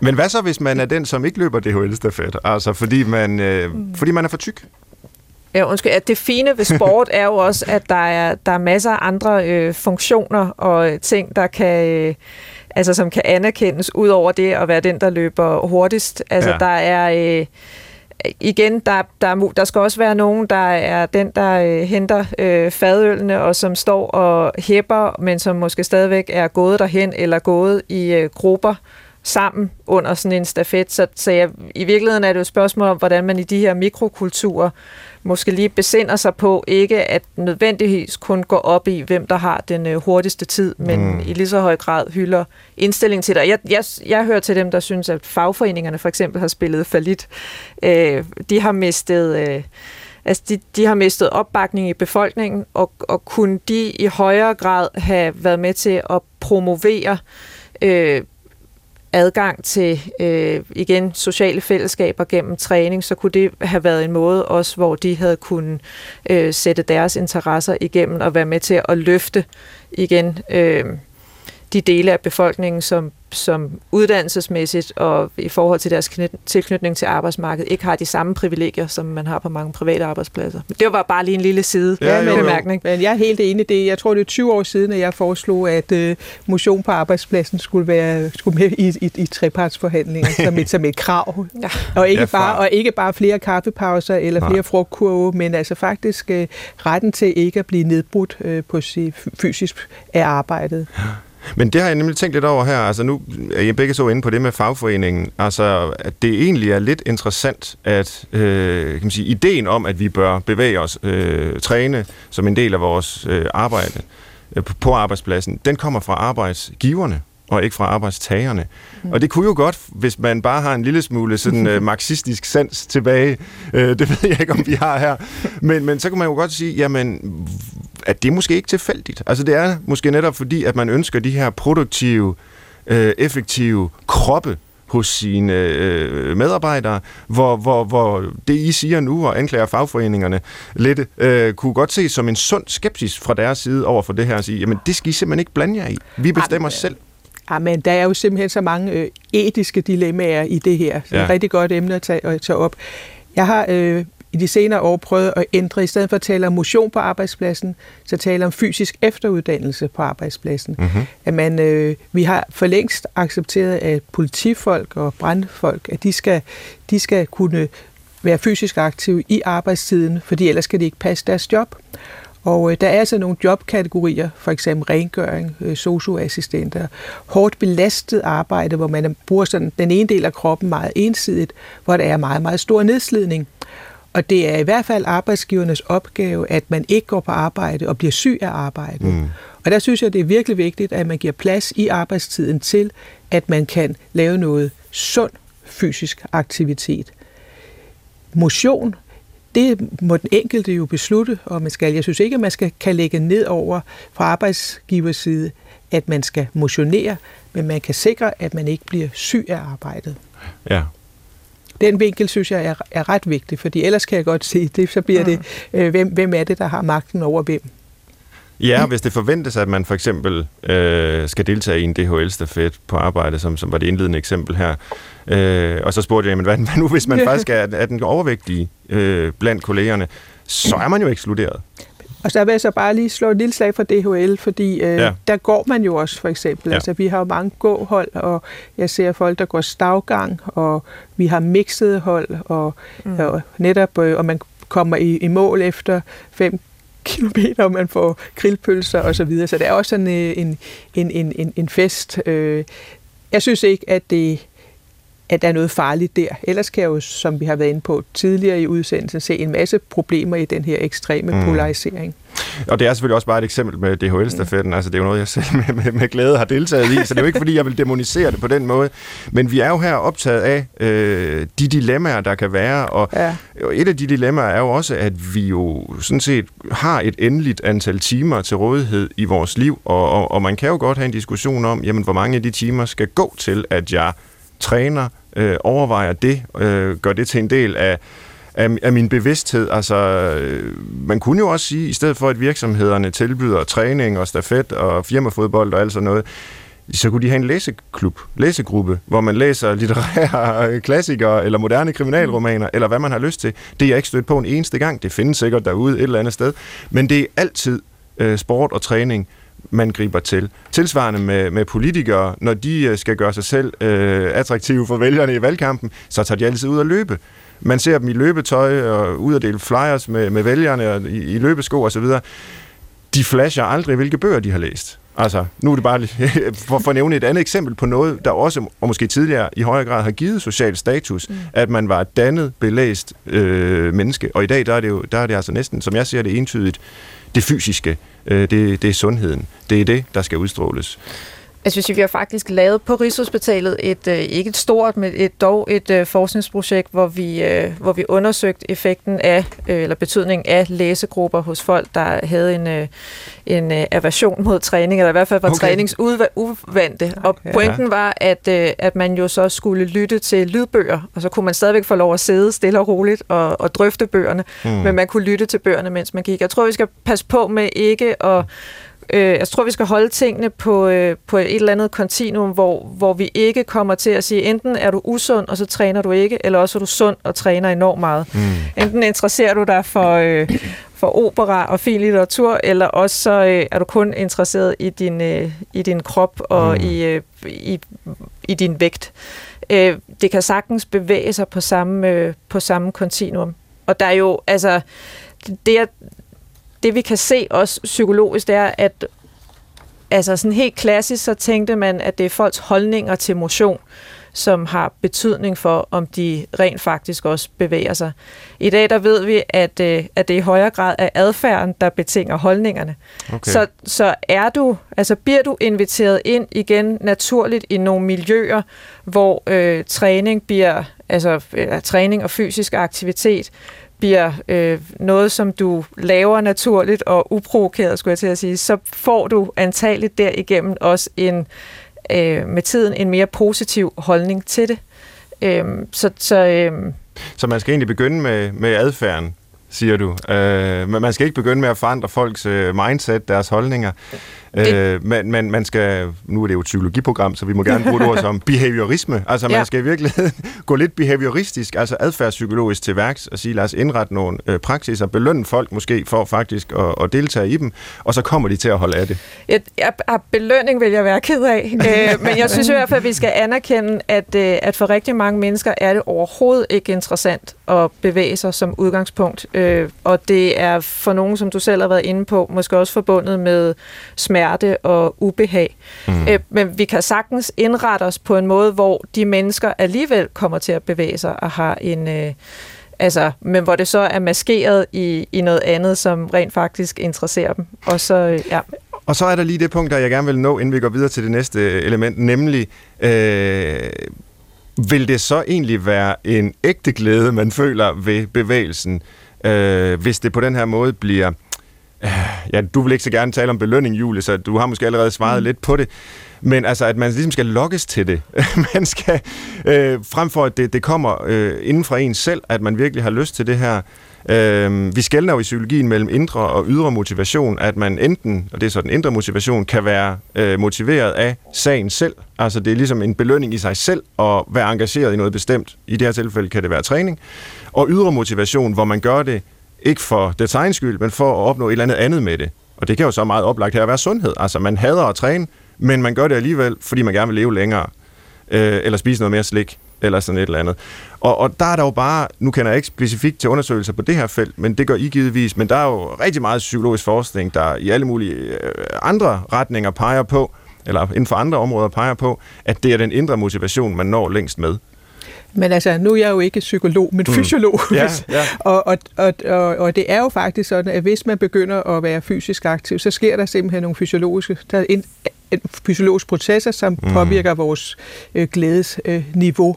Men hvad så, hvis man er den, som ikke løber DHL-stafet? Altså, fordi man, øh, fordi man er for tyk? Ja, undskyld. At det fine ved sport er jo også, at der er, der er masser af andre øh, funktioner og øh, ting, der kan... Øh, altså som kan anerkendes, ud over det at være den, der løber hurtigst. Altså Ja. der er... Øh, igen, der, der, er der skal også være nogen, der er den, der øh, henter øh, fadølene, og som står og hæpper, men som måske stadigvæk er gået derhen, eller gået i øh, grupper sammen under sådan en stafet. Så, så jeg, i virkeligheden er det jo et spørgsmål om, hvordan man i de her mikrokulturer måske lige besinder sig på, ikke at nødvendigvis kun gå op i, hvem der har den øh, hurtigste tid, men Mm. i lige så høj grad hylder indstilling til det. Jeg, jeg, jeg hører til dem, der synes, at fagforeningerne for eksempel har spillet for lidt. Øh, de har mistet... Øh, Altså, de, de har mistet opbakning i befolkningen, og, og kunne de i højere grad have været med til at promovere øh, adgang til øh, igen sociale fællesskaber gennem træning, så kunne det have været en måde også, hvor de havde kunnet øh, sætte deres interesser igennem og være med til at løfte igen øh, de dele af befolkningen, som, som uddannelsesmæssigt og i forhold til deres knyt- tilknytning til arbejdsmarkedet ikke har de samme privilegier, som man har på mange private arbejdspladser. Det var bare lige en lille side Ja, jo, jo. bemærkning. Men jeg er helt enig i det. Jeg tror, det er 20 år siden, at jeg foreslog, at øh, motion på arbejdspladsen skulle være skulle med i, i, i trepartsforhandlinger som et, som et krav. Ja. Og ikke, Ja, bare, og ikke bare flere kaffepauser eller Nej. flere frugtkurve, men altså faktisk øh, retten til ikke at blive nedbrudt øh, på sig fysisk af arbejdet. Men det har jeg nemlig tænkt lidt over her. Altså nu er I begge så inde på det med fagforeningen. Altså, at det egentlig er lidt interessant, at øh, kan man sige, ideen om, at vi bør bevæge os, øh, træne som en del af vores øh, arbejde øh, på- på arbejdspladsen, den kommer fra arbejdsgiverne og ikke fra arbejdstagerne. Mm. Og det kunne jo godt, hvis man bare har en lille smule sådan øh, marxistisk sans tilbage, øh, det ved jeg ikke, om vi har her, men, men så kan man jo godt sige, jamen, at det er måske ikke tilfældigt. Altså det er måske netop fordi, at man ønsker de her produktive, øh, effektive kroppe hos sine øh, medarbejdere, hvor, hvor, hvor det, I siger nu og anklager fagforeningerne lidt, øh, kunne godt ses som en sund skepsis fra deres side over for det her, at sige, jamen det skal I simpelthen ikke blande jer i. Vi bestemmer Jamen, selv. Ja, men der er jo simpelthen så mange øh, etiske dilemmaer i det her. Så. Ja. et rigtig godt emne at tage, at tage op. Jeg har øh, i de senere år prøvet at ændre, i stedet for at tale om motion på arbejdspladsen, så tale om fysisk efteruddannelse på arbejdspladsen. Mm-hmm. At man, øh, vi har for længst accepteret, at politifolk og brandfolk, at de skal, de skal kunne være fysisk aktive i arbejdstiden, fordi ellers kan de ikke passe deres job. Og øh, der er altså nogle jobkategorier, for eksempel rengøring, øh, socioassistenter, hårdt belastet arbejde, hvor man bruger sådan den ene del af kroppen meget ensidigt, hvor der er meget, meget stor nedslidning. Og det er i hvert fald arbejdsgivernes opgave, at man ikke går på arbejde og bliver syg af arbejdet. Mm. Og der synes jeg, det er virkelig vigtigt, at man giver plads i arbejdstiden til, at man kan lave noget sund fysisk aktivitet. Motion, det må den enkelte jo beslutte, og man skal. Jeg synes ikke, at man skal, kan lægge ned over fra arbejdsgivers side, at man skal motionere, men man kan sikre, at man ikke bliver syg af arbejdet. Ja. Den vinkel synes jeg er, er ret vigtig, fordi ellers kan jeg godt se, det, så bliver det, øh, hvem, hvem er det, der har magten over hvem. Ja, hvis det forventes, at man for eksempel øh, skal deltage i en DHL-stafet på arbejde, som, som var det indledende eksempel her, øh, og så spurgte jeg, jamen, hvad, hvad nu hvis man faktisk er, er den overvægtige øh, blandt kollegerne, så er man jo ekskluderet. Og så vil jeg så bare lige slå et lille slag for DHL, fordi øh, Ja. der går man jo også for eksempel. Ja. Ja. Altså, vi har jo mange gåhold, og jeg ser folk, der går stavgang, og vi har mixede hold, og, mm. og netop, øh, og man kommer i, i mål efter fem kilometer, og man får grillpølser og så videre. Så det er også sådan øh, en, en, en, en, en fest. Øh, jeg synes ikke, at det at der er noget farligt der. Ellers kan jeg jo, som vi har været inde på tidligere i udsendelsen, se en masse problemer i den her ekstreme mm. polarisering. Og det er selvfølgelig også bare et eksempel med DHL-stafetten. Altså, det er jo noget, jeg selv med, med, med glæde har deltaget i, så det er jo ikke, fordi jeg vil demonisere det på den måde. Men vi er jo her optaget af øh, de dilemmaer, der kan være, og ja. et af de dilemmaer er jo også, at vi jo sådan set har et endeligt antal timer til rådighed i vores liv, og, og, og man kan jo godt have en diskussion om, jamen, hvor mange af de timer skal gå til, at jeg træner, øh, overvejer det, øh, gør det til en del af af, af min bevidsthed. Altså, øh, man kunne jo også sige, i stedet for at virksomhederne tilbyder træning og stafet og firmafodbold og alt sådan noget, så kunne de have en læseklub, læsegruppe, hvor man læser litterære klassikere eller moderne kriminalromaner, eller hvad man har lyst til. Det er jeg ikke stødt på en eneste gang. Det findes sikkert derude et eller andet sted. Men det er altid øh, sport og træning, man griber til. Tilsvarende med, med politikere, når de øh, skal gøre sig selv øh, attraktive for vælgerne i valgkampen, så tager de altid ud at løbe. Man ser dem i løbetøj og ud at dele flyers med, med vælgerne og i, i løbesko osv. De flasher aldrig, hvilke bøger de har læst. Altså, nu er det bare for, for at nævne et andet eksempel på noget, der også, og måske tidligere i højere grad har givet social status, mm. at man var et dannet, belæst øh, menneske. Og i dag, der er det jo der er det altså næsten, som jeg ser det entydigt, det fysiske, øh, det, det er sundheden. Det er det, der skal udstråles. Jeg synes, vi har faktisk lavet på Rigshospitalet et, øh, ikke et stort, men et, dog et øh, forskningsprojekt, hvor vi, øh, hvor vi undersøgte effekten af, eller betydningen af læsegrupper hos folk, der havde en, en aversion mod træning, eller i hvert fald var okay. træningsuvante. Okay. Og pointen var, at, at man jo så skulle lytte til lydbøger, og så kunne man stadigvæk få lov at sidde stille og roligt og, og drøfte bøgerne, mm. men man kunne lytte til bøgerne, mens man gik. Jeg tror, vi skal passe på med ikke at Øh, jeg tror, vi skal holde tingene på, øh, på et eller andet kontinuum, hvor, hvor vi ikke kommer til at sige, enten er du usund, og så træner du ikke, eller også er du sund og træner enormt meget. Mm. Enten interesserer du dig for, øh, for opera og fin litteratur, eller også så øh, er du kun interesseret i din, øh, i din krop og mm. i, øh, i, i din vægt. Øh, det kan sagtens bevæge sig på samme, øh, på samme kontinuum. Og der er jo, altså, det det vi kan se også psykologisk, det er, at altså sådan helt klassisk, så tænkte man, at det er folks holdninger til motion, som har betydning for, om de rent faktisk også bevæger sig. I dag der ved vi, at, øh, at det i højere grad er adfærden, der betinger holdningerne. Okay. Så, så er du, altså bliver du inviteret ind igen naturligt i nogle miljøer, hvor øh, træning bliver, altså øh, træning og fysisk aktivitet bliver øh, noget, som du laver naturligt og uprovokeret, skulle jeg til at sige, så får du antageligt derigennem også en, øh, med tiden en mere positiv holdning til det. Øh, så, så, øh, så man skal egentlig begynde med, med adfærden, siger du. Øh, men man skal ikke begynde med at forandre folks øh, mindset, deres holdninger. Øh, men, men man skal, nu er det jo et psykologiprogram, så vi må gerne bruge det ord som behaviorisme. Altså man ja. skal i virkeligheden gå lidt behavioristisk, altså adfærdspsykologisk til værks og sige, lad os indrette nogle øh, praksiser, belønne folk måske for faktisk at, at deltage i dem, og så kommer de til at holde af det. Jeg, jeg, belønning vil jeg være ked af, øh, men jeg synes i hvert fald, at vi skal anerkende, at, øh, at for rigtig mange mennesker er det overhovedet ikke interessant at bevæge sig som udgangspunkt, øh, og det er for nogen, som du selv har været inde på, måske også forbundet med smerte smerte og ubehag. Mm. Øh, men vi kan sagtens indrette os på en måde, hvor de mennesker alligevel kommer til at bevæge sig og har en... Øh, altså, men hvor det så er maskeret i, i noget andet, som rent faktisk interesserer dem. Og så, øh, ja. Og så er der lige det punkt, der jeg gerne vil nå, inden vi går videre til det næste element, nemlig, øh, vil det så egentlig være en ægte glæde, man føler ved bevægelsen, øh, hvis det på den her måde bliver Ja, du vil ikke så gerne tale om belønning, Julie, så du har måske allerede svaret mm. lidt på det. Men altså, at man ligesom skal lokkes til det. man skal, øh, frem for at det, det kommer øh, inden fra en selv, at man virkelig har lyst til det her. Øh, vi skældner jo i psykologien mellem indre og ydre motivation, at man enten, og det er så den indre motivation, kan være øh, motiveret af sagen selv. Altså det er ligesom en belønning i sig selv at være engageret i noget bestemt. I det her tilfælde kan det være træning. Og ydre motivation, hvor man gør det ikke for det egen skyld, men for at opnå et eller andet andet med det. Og det kan jo så meget oplagt her at være sundhed. Altså man hader at træne, men man gør det alligevel, fordi man gerne vil leve længere. Øh, eller spise noget mere slik, eller sådan et eller andet. Og, og der er der jo bare, nu kender jeg ikke specifikt til undersøgelser på det her felt, men det gør I givetvis, men der er jo rigtig meget psykologisk forskning, der i alle mulige øh, andre retninger peger på, eller inden for andre områder peger på, at det er den indre motivation, man når længst med. Men altså, nu er jeg jo ikke psykolog, men fysiolog. Mm. Ja, ja. og, og, og, og, og det er jo faktisk sådan, at hvis man begynder at være fysisk aktiv, så sker der simpelthen nogle fysiologiske, der er en, fysiologiske processer, som mm. påvirker vores øh, glædesniveau. Øh,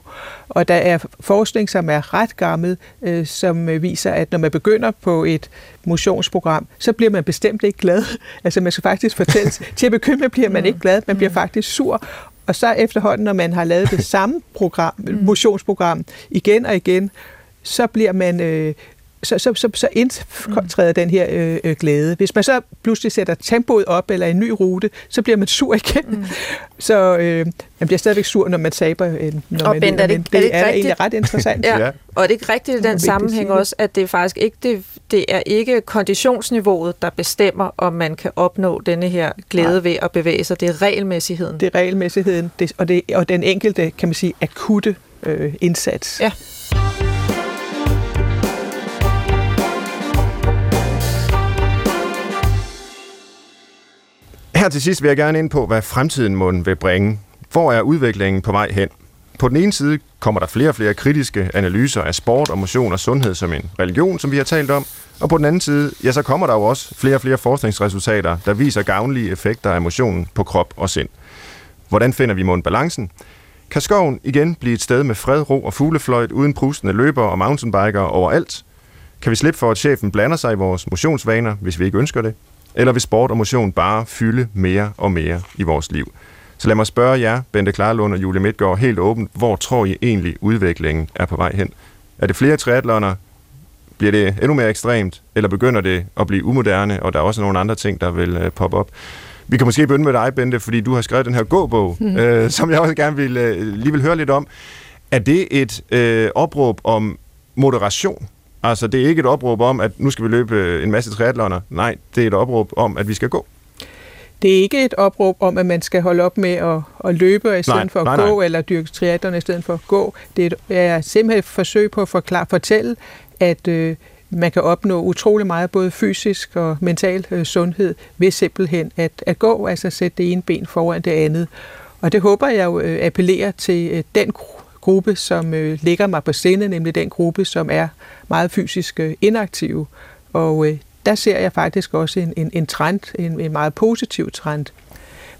og der er forskning, som er ret gammel, øh, som øh, viser, at når man begynder på et motionsprogram, så bliver man bestemt ikke glad. Altså man skal faktisk fortælle, til at begynde med bliver man ikke glad, man bliver faktisk sur. Og så efterhånden, når man har lavet det samme program, motionsprogram igen og igen, så bliver man øh, så, så, så, så indtræder den her øh, øh, glæde. Hvis man så pludselig sætter tempoet op eller en ny rute, så bliver man sur igen. Mm. Så øh, man bliver stadigvæk sur, når man taber. Øh, når og man, Bent, er det, det, er det er, er rigtigt? egentlig ret interessant. ja. ja. Og er det ikke rigtigt i den sammenhæng også, at det er faktisk ikke det, det er ikke konditionsniveauet, der bestemmer, om man kan opnå denne her glæde Nej. ved at bevæge sig. Det er regelmæssigheden. Det er regelmæssigheden, det, og, det, og den enkelte, kan man sige, akutte øh, indsats. Ja. Her til sidst vil jeg gerne ind på, hvad fremtiden må vil bringe. Hvor er udviklingen på vej hen? På den ene side kommer der flere og flere kritiske analyser af sport og motion og sundhed som en religion, som vi har talt om. Og på den anden side, ja, så kommer der jo også flere og flere forskningsresultater, der viser gavnlige effekter af motionen på krop og sind. Hvordan finder vi mund balancen? Kan skoven igen blive et sted med fred, ro og fuglefløjt uden prusende løber og mountainbikere overalt? Kan vi slippe for, at chefen blander sig i vores motionsvaner, hvis vi ikke ønsker det? Eller vil sport og motion bare fylde mere og mere i vores liv? Så lad mig spørge jer, Bente Klarlund og Julie Midtgaard, helt åbent, hvor tror I egentlig udviklingen er på vej hen? Er det flere triathlonere? Bliver det endnu mere ekstremt? Eller begynder det at blive umoderne, og der er også nogle andre ting, der vil uh, poppe op? Vi kan måske begynde med dig, Bente, fordi du har skrevet den her gåbog, mm. øh, som jeg også gerne vil, øh, lige vil høre lidt om. Er det et øh, opråb om moderation? Altså, det er ikke et opråb om, at nu skal vi løbe en masse triatloner. Nej, det er et opråb om, at vi skal gå. Det er ikke et opråb om, at man skal holde op med at, at løbe i stedet nej, for at nej, gå, nej. eller dyrke triathlon i stedet for at gå. Det er simpelthen et forsøg på at forklare, fortælle, at øh, man kan opnå utrolig meget, både fysisk og mental øh, sundhed, ved simpelthen at, at gå, altså sætte det ene ben foran det andet. Og det håber jeg jo øh, appellerer til øh, den gruppe, som øh, ligger mig på sinde, nemlig den gruppe, som er meget fysisk øh, inaktive. Og øh, der ser jeg faktisk også en, en, en trend, en, en meget positiv trend.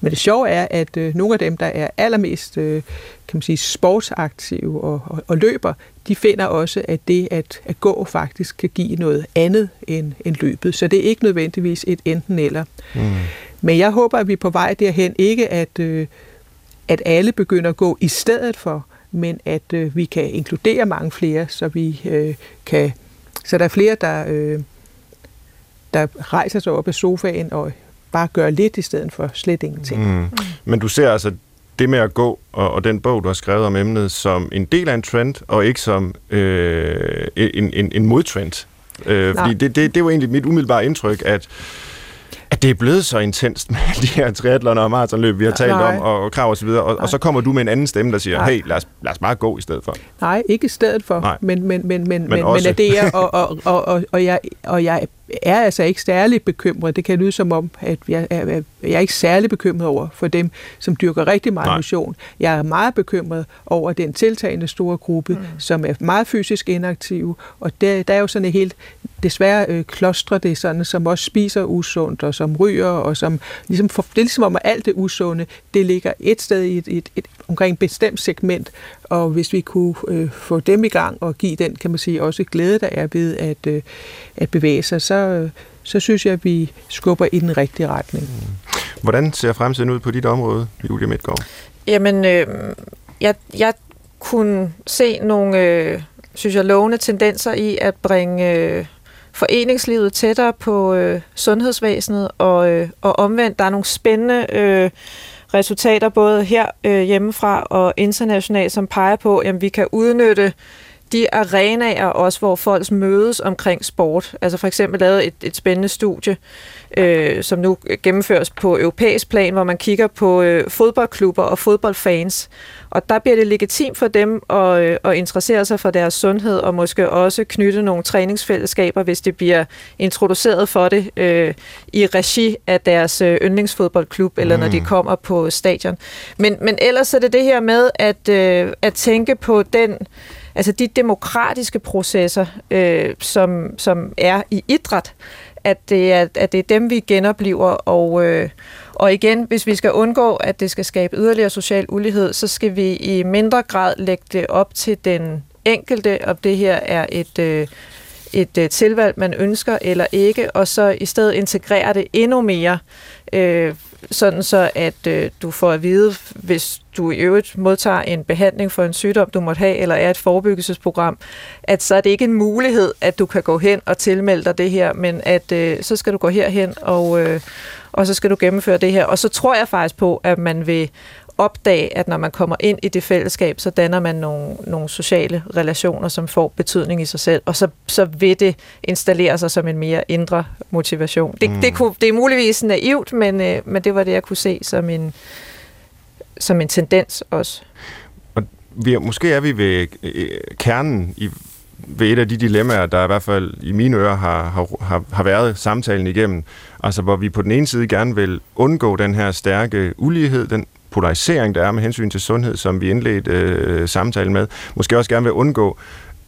Men det sjove er, at øh, nogle af dem, der er allermest øh, kan man sige, sportsaktive og, og, og løber, de finder også, at det at, at gå faktisk kan give noget andet end, end løbet. Så det er ikke nødvendigvis et enten eller. Mm. Men jeg håber, at vi er på vej derhen, ikke at, øh, at alle begynder at gå i stedet for, men at øh, vi kan inkludere mange flere, så vi øh, kan, så der er flere, der, øh, der rejser sig op af sofaen og bare gør lidt i stedet for slet ingenting. Mm. Men du ser altså det med at gå, og, og den bog, du har skrevet om emnet, som en del af en trend, og ikke som øh, en, en, en modtrend. Øh, fordi det, det, det var egentlig mit umiddelbare indtryk, at at det er blevet så intenst med de her triathloner og maratonløb, vi har talt Nej. om, og krav og så videre, og, og så kommer du med en anden stemme, der siger, Nej. hey, lad os, lad os bare gå i stedet for. Nej, ikke i stedet for, Nej. men, men, men, men, men, men, men at det er, og, og, og, og, og, jeg, og jeg er altså ikke særlig bekymret. Det kan lyde som om, at jeg er, jeg er ikke særlig bekymret over for dem, som dyrker rigtig meget Nej. motion. Jeg er meget bekymret over den tiltagende store gruppe, mm. som er meget fysisk inaktive, og der, der er jo sådan et helt desværre øh, klostre det sådan, som også spiser usundt, og som ryger, og som ligesom for, det er ligesom om, at alt det usunde, det ligger et sted i et, et, et, omkring et bestemt segment, og hvis vi kunne øh, få dem i gang og give den, kan man sige, også glæde, der er ved at, øh, at bevæge sig, så, øh, så synes jeg, at vi skubber i den rigtige retning. Mm. Hvordan ser fremtiden ud på dit område, Julia Midtgaard? Jamen, øh, jeg, jeg kunne se nogle, øh, synes jeg, lovende tendenser i at bringe øh, foreningslivet tættere på øh, sundhedsvæsenet, og, øh, og omvendt, der er nogle spændende øh, resultater både her øh, hjemmefra og internationalt, som peger på, at vi kan udnytte de arenaer også, hvor folk mødes omkring sport. Altså for eksempel lavet et, et spændende studie, øh, som nu gennemføres på europæisk plan, hvor man kigger på øh, fodboldklubber og fodboldfans. Og der bliver det legitimt for dem at, øh, at interessere sig for deres sundhed, og måske også knytte nogle træningsfællesskaber, hvis det bliver introduceret for det øh, i regi af deres øh, yndlingsfodboldklub, eller mm. når de mm. kommer på stadion. Men, men ellers er det det her med at, øh, at tænke på den altså de demokratiske processer, øh, som, som er i idræt, at det er, at det er dem, vi genopliver. og, øh, og igen, hvis vi skal undgå, at det skal skabe yderligere social ulighed, så skal vi i mindre grad lægge det op til den enkelte, om det her er et, øh, et øh, tilvalg, man ønsker eller ikke, og så i stedet integrere det endnu mere, øh, sådan så at øh, du får at vide, hvis du i øvrigt modtager en behandling for en sygdom, du måtte have, eller er et forebyggelsesprogram, at så er det ikke en mulighed, at du kan gå hen og tilmelde dig det her, men at øh, så skal du gå herhen, og, øh, og så skal du gennemføre det her. Og så tror jeg faktisk på, at man vil opdage, at når man kommer ind i det fællesskab, så danner man nogle, nogle sociale relationer, som får betydning i sig selv, og så, så vil det installere sig som en mere indre motivation. Det, mm. det, kunne, det er muligvis naivt, men, øh, men det var det, jeg kunne se som en, som en tendens også. Og vi, måske er vi ved øh, kernen i ved et af de dilemmaer, der i hvert fald i mine ører har, har, har været samtalen igennem. Altså hvor vi på den ene side gerne vil undgå den her stærke ulighed, den polarisering, der er med hensyn til sundhed, som vi indledte øh, samtalen med. Måske også gerne vil undgå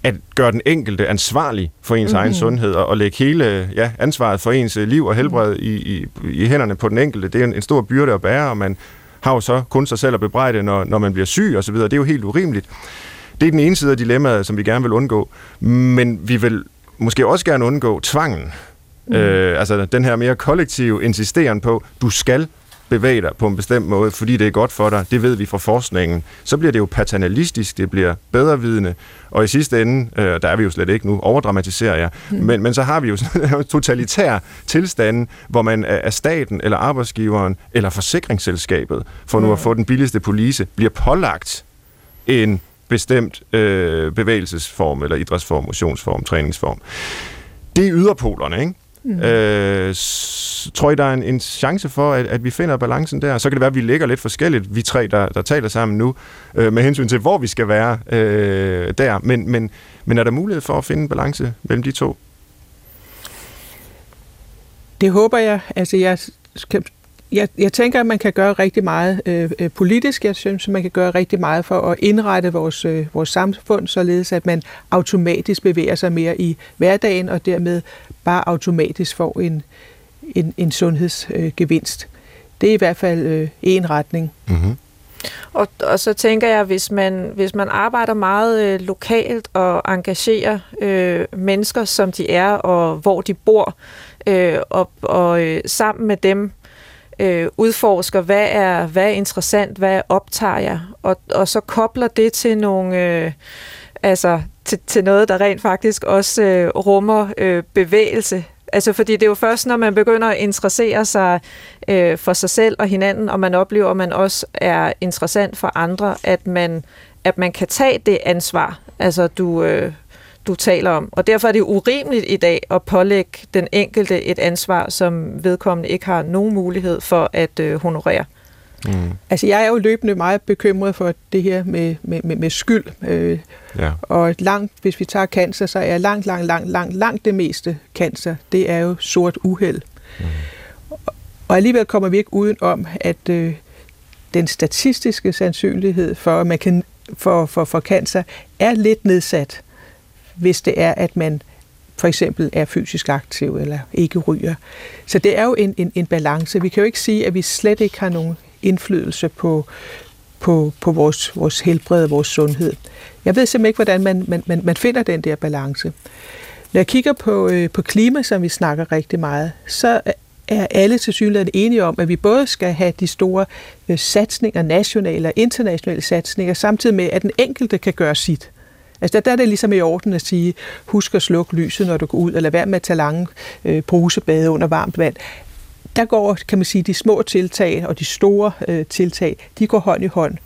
at gøre den enkelte ansvarlig for ens mm-hmm. egen sundhed, og, og lægge hele ja, ansvaret for ens liv og helbred i, i, i hænderne på den enkelte. Det er en, en stor byrde at bære, og man har jo så kun sig selv at bebrejde, når, når man bliver syg osv. Det er jo helt urimeligt. Det er den ene side af dilemmaet, som vi gerne vil undgå. Men vi vil måske også gerne undgå tvangen. Mm. Øh, altså den her mere kollektive insisteren på, du skal bevæge dig på en bestemt måde, fordi det er godt for dig, det ved vi fra forskningen, så bliver det jo paternalistisk, det bliver bedrevidende, og i sidste ende, øh, der er vi jo slet ikke nu, overdramatiserer jeg, mm. men, men så har vi jo totalitær tilstand, hvor man af staten, eller arbejdsgiveren, eller forsikringsselskabet, for nu at få den billigste police, bliver pålagt en bestemt øh, bevægelsesform, eller idrætsform, motionsform, træningsform. Det er yderpolerne, ikke? Mm. Øh, tror I, der er en, en chance for, at, at vi finder balancen der? Så kan det være, at vi ligger lidt forskelligt, vi tre, der, der taler sammen nu, øh, med hensyn til, hvor vi skal være øh, der. Men, men, men er der mulighed for at finde en balance mellem de to? Det håber jeg. Altså, jeg skal jeg, jeg tænker, at man kan gøre rigtig meget øh, øh, politisk. Jeg synes, at man kan gøre rigtig meget for at indrette vores, øh, vores samfund, således at man automatisk bevæger sig mere i hverdagen, og dermed bare automatisk får en, en, en sundhedsgevinst. Det er i hvert fald øh, en retning. Mm-hmm. Og, og så tænker jeg, hvis man, hvis man arbejder meget øh, lokalt og engagerer øh, mennesker, som de er, og hvor de bor, øh, og, og øh, sammen med dem øh, udforsker, hvad er, hvad er interessant, hvad optager jeg, og, og så kobler det til nogle... Øh, altså til, til noget, der rent faktisk også øh, rummer øh, bevægelse. Altså fordi det er jo først, når man begynder at interessere sig øh, for sig selv og hinanden, og man oplever, at man også er interessant for andre, at man, at man kan tage det ansvar, altså du, øh, du taler om. Og derfor er det urimeligt i dag at pålægge den enkelte et ansvar, som vedkommende ikke har nogen mulighed for at øh, honorere. Mm. Altså jeg er jo løbende meget bekymret for det her med, med, med, med skyld. Øh, ja. Og langt, hvis vi tager cancer, så er langt, langt, langt, langt, langt det meste cancer, det er jo sort uheld. Mm. Og alligevel kommer vi ikke uden om, at øh, den statistiske sandsynlighed for, at man kan for, for, for cancer er lidt nedsat hvis det er, at man for eksempel er fysisk aktiv eller ikke ryger. Så det er jo en, en, en balance. Vi kan jo ikke sige, at vi slet ikke har nogen indflydelse på, på, på vores, vores helbred og vores sundhed. Jeg ved simpelthen ikke, hvordan man, man, man, man finder den der balance. Når jeg kigger på, øh, på klima, som vi snakker rigtig meget, så er alle til synligheden enige om, at vi både skal have de store øh, satsninger, nationale og internationale satsninger, samtidig med, at den enkelte kan gøre sit. Altså der, der er det ligesom i orden at sige, husk at slukke lyset, når du går ud, eller vær med at tage lange øh, brusebade under varmt vand. Der går, kan man sige, de små tiltag og de store øh, tiltag, de går hånd i hånd.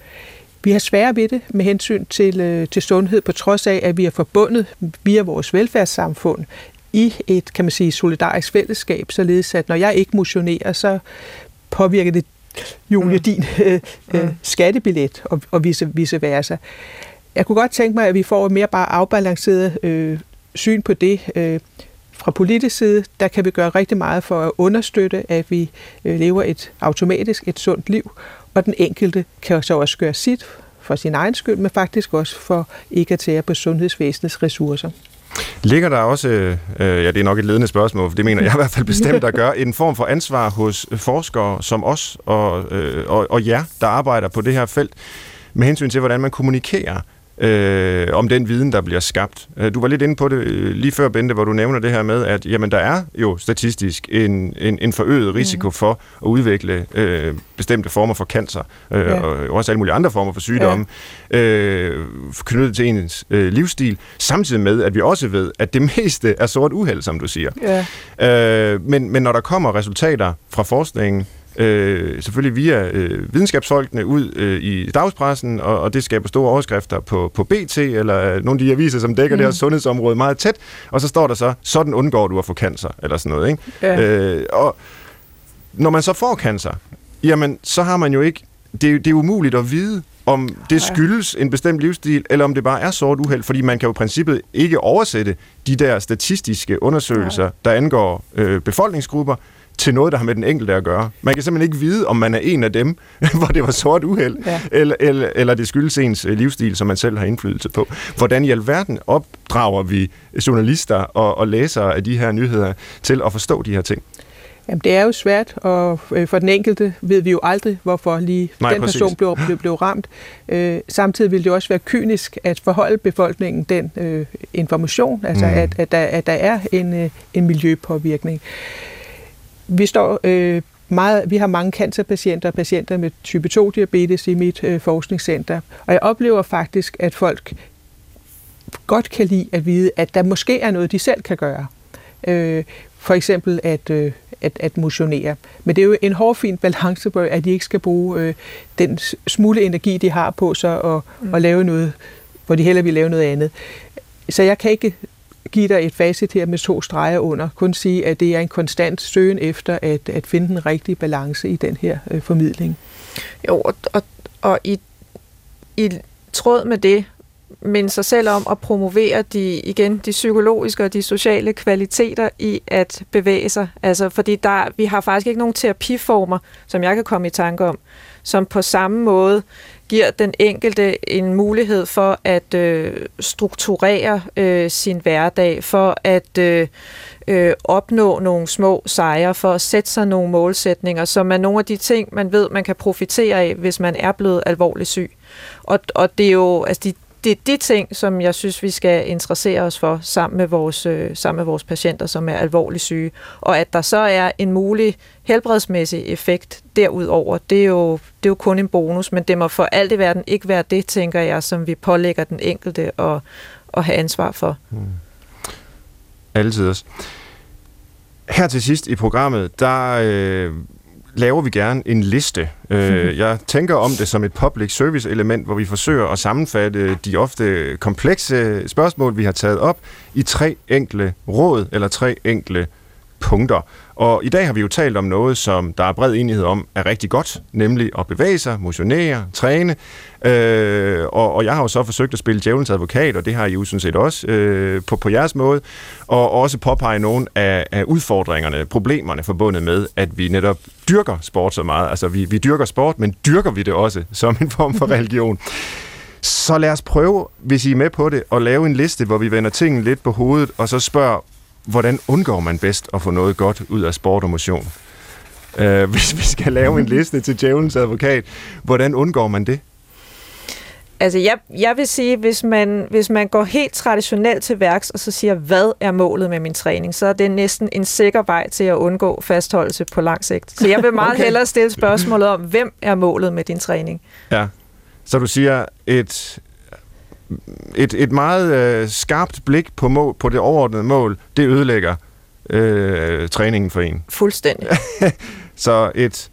vi har svære ved det med hensyn til, øh, til sundhed, på trods af, at vi er forbundet via vores velfærdssamfund i et, kan man sige, solidarisk fællesskab, således at når jeg ikke motionerer, så påvirker det Julie, mm. din øh, øh, mm. skattebillet, og, og vice, vice versa. Jeg kunne godt tænke mig, at vi får et mere bare afbalanceret øh, syn på det. Øh, fra politisk side, der kan vi gøre rigtig meget for at understøtte, at vi øh, lever et automatisk, et sundt liv, og den enkelte kan så også gøre sit for sin egen skyld, men faktisk også for ikke at tære på sundhedsvæsenets ressourcer. Ligger der også, øh, ja det er nok et ledende spørgsmål, for det mener jeg i hvert fald bestemt at gøre, en form for ansvar hos øh, forskere som os og, øh, og, og jer, der arbejder på det her felt, med hensyn til, hvordan man kommunikerer øh, om den viden, der bliver skabt. Øh, du var lidt inde på det øh, lige før, Bente, hvor du nævner det her med, at jamen, der er jo statistisk en, en, en forøget risiko mm. for at udvikle øh, bestemte former for cancer, øh, ja. og også alle mulige andre former for sygdomme, ja. øh, knyttet til ens øh, livsstil, samtidig med, at vi også ved, at det meste er sort uheld, som du siger. Ja. Øh, men, men når der kommer resultater fra forskningen, øh, selvfølgelig via øh, videnskabsfolkene ud øh, i dagspressen, og, og det skaber store overskrifter på, på BT, eller nogle af de aviser, som dækker mm. det her sundhedsområde meget tæt, og så står der så, sådan undgår du at få cancer, eller sådan noget. Ikke? Ja. Øh, og når man så får cancer, jamen, så har man jo ikke, det, det er umuligt at vide, om det skyldes en bestemt livsstil, eller om det bare er sort uheld, fordi man kan jo i princippet ikke oversætte de der statistiske undersøgelser, der angår øh, befolkningsgrupper, til noget, der har med den enkelte at gøre. Man kan simpelthen ikke vide, om man er en af dem, hvor det var sort uheld, ja. eller, eller, eller det skyldes ens øh, livsstil, som man selv har indflydelse på. Hvordan i alverden opdrager vi journalister og, og læsere af de her nyheder til at forstå de her ting? Jamen, det er jo svært, og øh, for den enkelte ved vi jo aldrig, hvorfor lige Nej, den præcis. person blev, blev, blev ramt. Øh, samtidig vil det også være kynisk at forholde befolkningen den øh, information, altså mm. at, at, der, at der er en, øh, en miljøpåvirkning. Vi står øh, meget, vi har mange cancerpatienter og patienter med type 2-diabetes i mit øh, forskningscenter, og jeg oplever faktisk, at folk godt kan lide at vide, at der måske er noget, de selv kan gøre. Øh, for eksempel at, øh, at, at motionere. Men det er jo en hårfin balance at de ikke skal bruge øh, den smule energi, de har på sig og, mm. og lave noget, hvor de heller vil lave noget andet. Så jeg kan ikke give dig et facit her med to streger under. Kun sige, at det er en konstant søgen efter at, at finde den rigtige balance i den her øh, formidling. Jo, og, og, og i, i tråd med det, men sig selv om at promovere de, igen, de psykologiske og de sociale kvaliteter i at bevæge sig. Altså, fordi der, vi har faktisk ikke nogen terapiformer, som jeg kan komme i tanke om, som på samme måde giver den enkelte en mulighed for at øh, strukturere øh, sin hverdag, for at øh, øh, opnå nogle små sejre, for at sætte sig nogle målsætninger, som er nogle af de ting, man ved, man kan profitere af, hvis man er blevet alvorligt syg. Og, og det er jo, altså de, det er de ting, som jeg synes, vi skal interessere os for sammen med vores, øh, sammen med vores patienter, som er alvorligt syge. Og at der så er en mulig helbredsmæssig effekt derudover, det er jo, det er jo kun en bonus, men det må for alt i verden ikke være det, tænker jeg, som vi pålægger den enkelte at, at have ansvar for. Hmm. Altid også. Her til sidst i programmet, der øh, laver vi gerne en liste. Øh, jeg tænker om det som et public service element, hvor vi forsøger at sammenfatte de ofte komplekse spørgsmål, vi har taget op, i tre enkle råd eller tre enkle punkter. Og i dag har vi jo talt om noget, som der er bred enighed om, er rigtig godt, nemlig at bevæge sig, motionere, træne. Øh, og, og jeg har jo så forsøgt at spille djævelens advokat, og det har I jo sådan set også øh, på, på jeres måde, og også påpege nogle af, af udfordringerne, problemerne forbundet med, at vi netop dyrker sport så meget. Altså vi, vi dyrker sport, men dyrker vi det også som en form for religion. Så lad os prøve, hvis I er med på det, at lave en liste, hvor vi vender tingene lidt på hovedet, og så spørger, hvordan undgår man bedst at få noget godt ud af sport og motion? Uh, hvis vi skal lave en liste til djævelens advokat, hvordan undgår man det? Altså, jeg, jeg vil sige, hvis man, hvis man går helt traditionelt til værks, og så siger, hvad er målet med min træning, så er det næsten en sikker vej til at undgå fastholdelse på lang sigt. Så jeg vil meget okay. hellere stille spørgsmålet om, hvem er målet med din træning? Ja, så du siger, et, et, et meget øh, skarpt blik på, mål, på det overordnede mål, det ødelægger øh, træningen for en. Fuldstændig. så et,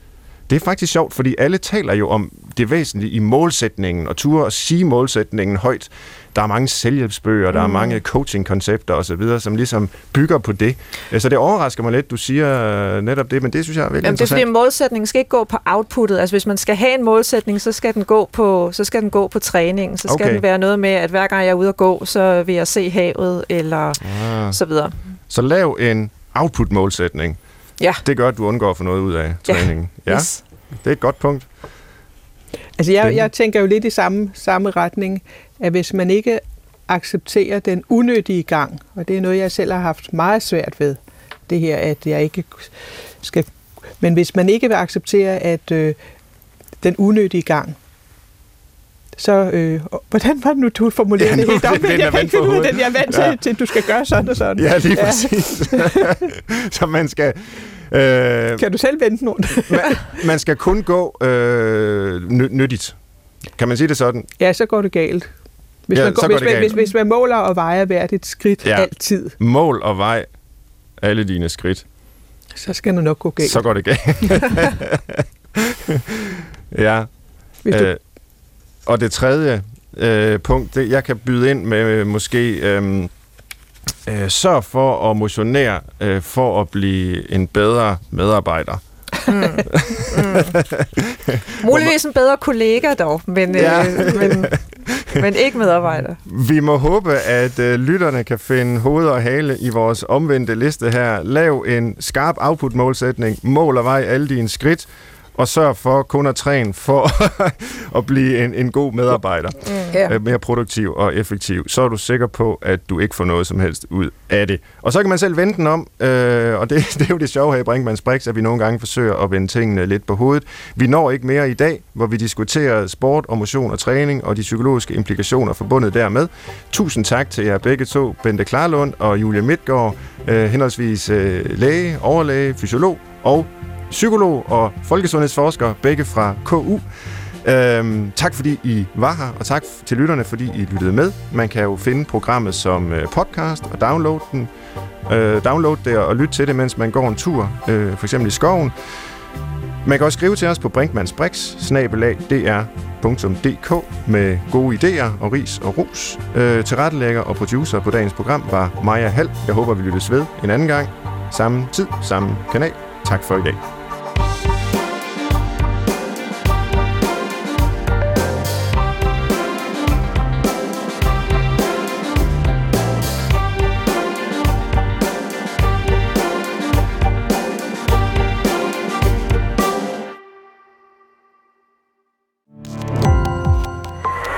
det er faktisk sjovt, fordi alle taler jo om det væsentlige i målsætningen, og ture at sige målsætningen højt. Der er mange selvhjælpsbøger, mm. der er mm. mange coaching-koncepter osv., som ligesom bygger på det. Så det overrasker mig lidt, du siger netop det, men det synes jeg er virkelig Jamen, interessant. Det er fordi målsætningen skal ikke gå på outputtet. Altså hvis man skal have en målsætning, så skal den gå på, så skal den gå på træning. Så skal okay. den være noget med, at hver gang jeg er ude at gå, så vil jeg se havet, eller ah. så videre. Så lav en output-målsætning. Ja. Det gør, at du undgår at få noget ud af træningen. Ja, yes. det er et godt punkt. Altså jeg, jeg tænker jo lidt i samme, samme retning, at hvis man ikke accepterer den unødige gang, og det er noget, jeg selv har haft meget svært ved, det her, at jeg ikke skal... Men hvis man ikke vil acceptere, at øh, den unødige gang, så øh, hvordan var det nu, du formulerede ja, det helt om? Jeg kan ikke finde ud af den. Jeg er vant ja. til, til, at du skal gøre sådan og sådan. Ja, lige ja. præcis. så man skal... Øh, kan du selv vente nogen? man, man skal kun gå øh, nyttigt. Kan man sige det sådan? Ja, så går det galt. Hvis, ja, man, går, hvis, man, hvis, hvis man måler og vejer hvert et skridt ja. altid. Mål og vej alle dine skridt. Så skal det nok gå galt. Så går det galt. ja. Hvis du, øh, og det tredje øh, punkt, det, jeg kan byde ind med øh, måske... Øh, øh, sørg for at motionere øh, for at blive en bedre medarbejder. Mm. Mm. Muligvis en bedre kollega dog, men, ja. øh, men, men ikke medarbejder. Vi må håbe, at øh, lytterne kan finde hoved og hale i vores omvendte liste her. Lav en skarp output-målsætning. Mål og vej alle dine skridt og sørg for kun at træne for at blive en, en god medarbejder. Mm. Mere produktiv og effektiv. Så er du sikker på, at du ikke får noget som helst ud af det. Og så kan man selv vende den om, øh, og det, det er jo det sjove her i Brinkmanns Brix, at vi nogle gange forsøger at vende tingene lidt på hovedet. Vi når ikke mere i dag, hvor vi diskuterer sport og motion og træning og de psykologiske implikationer forbundet dermed. Tusind tak til jer begge to, Bente Klarlund og Julia Midtgaard, øh, henholdsvis øh, læge, overlæge, fysiolog og psykolog og folkesundhedsforsker, begge fra KU. Øhm, tak fordi I var her, og tak til lytterne, fordi I lyttede med. Man kan jo finde programmet som øh, podcast og downloade den. Øh, download det og lytte til det, mens man går en tur, øh, for eksempel i skoven. Man kan også skrive til os på brinkmansbrix.dr.dk med gode idéer og ris og ros. Øh, tilrettelægger og producer på dagens program var Maja Hall. Jeg håber, vi lyttes ved en anden gang. Samme tid, samme kanal. Tak for i dag.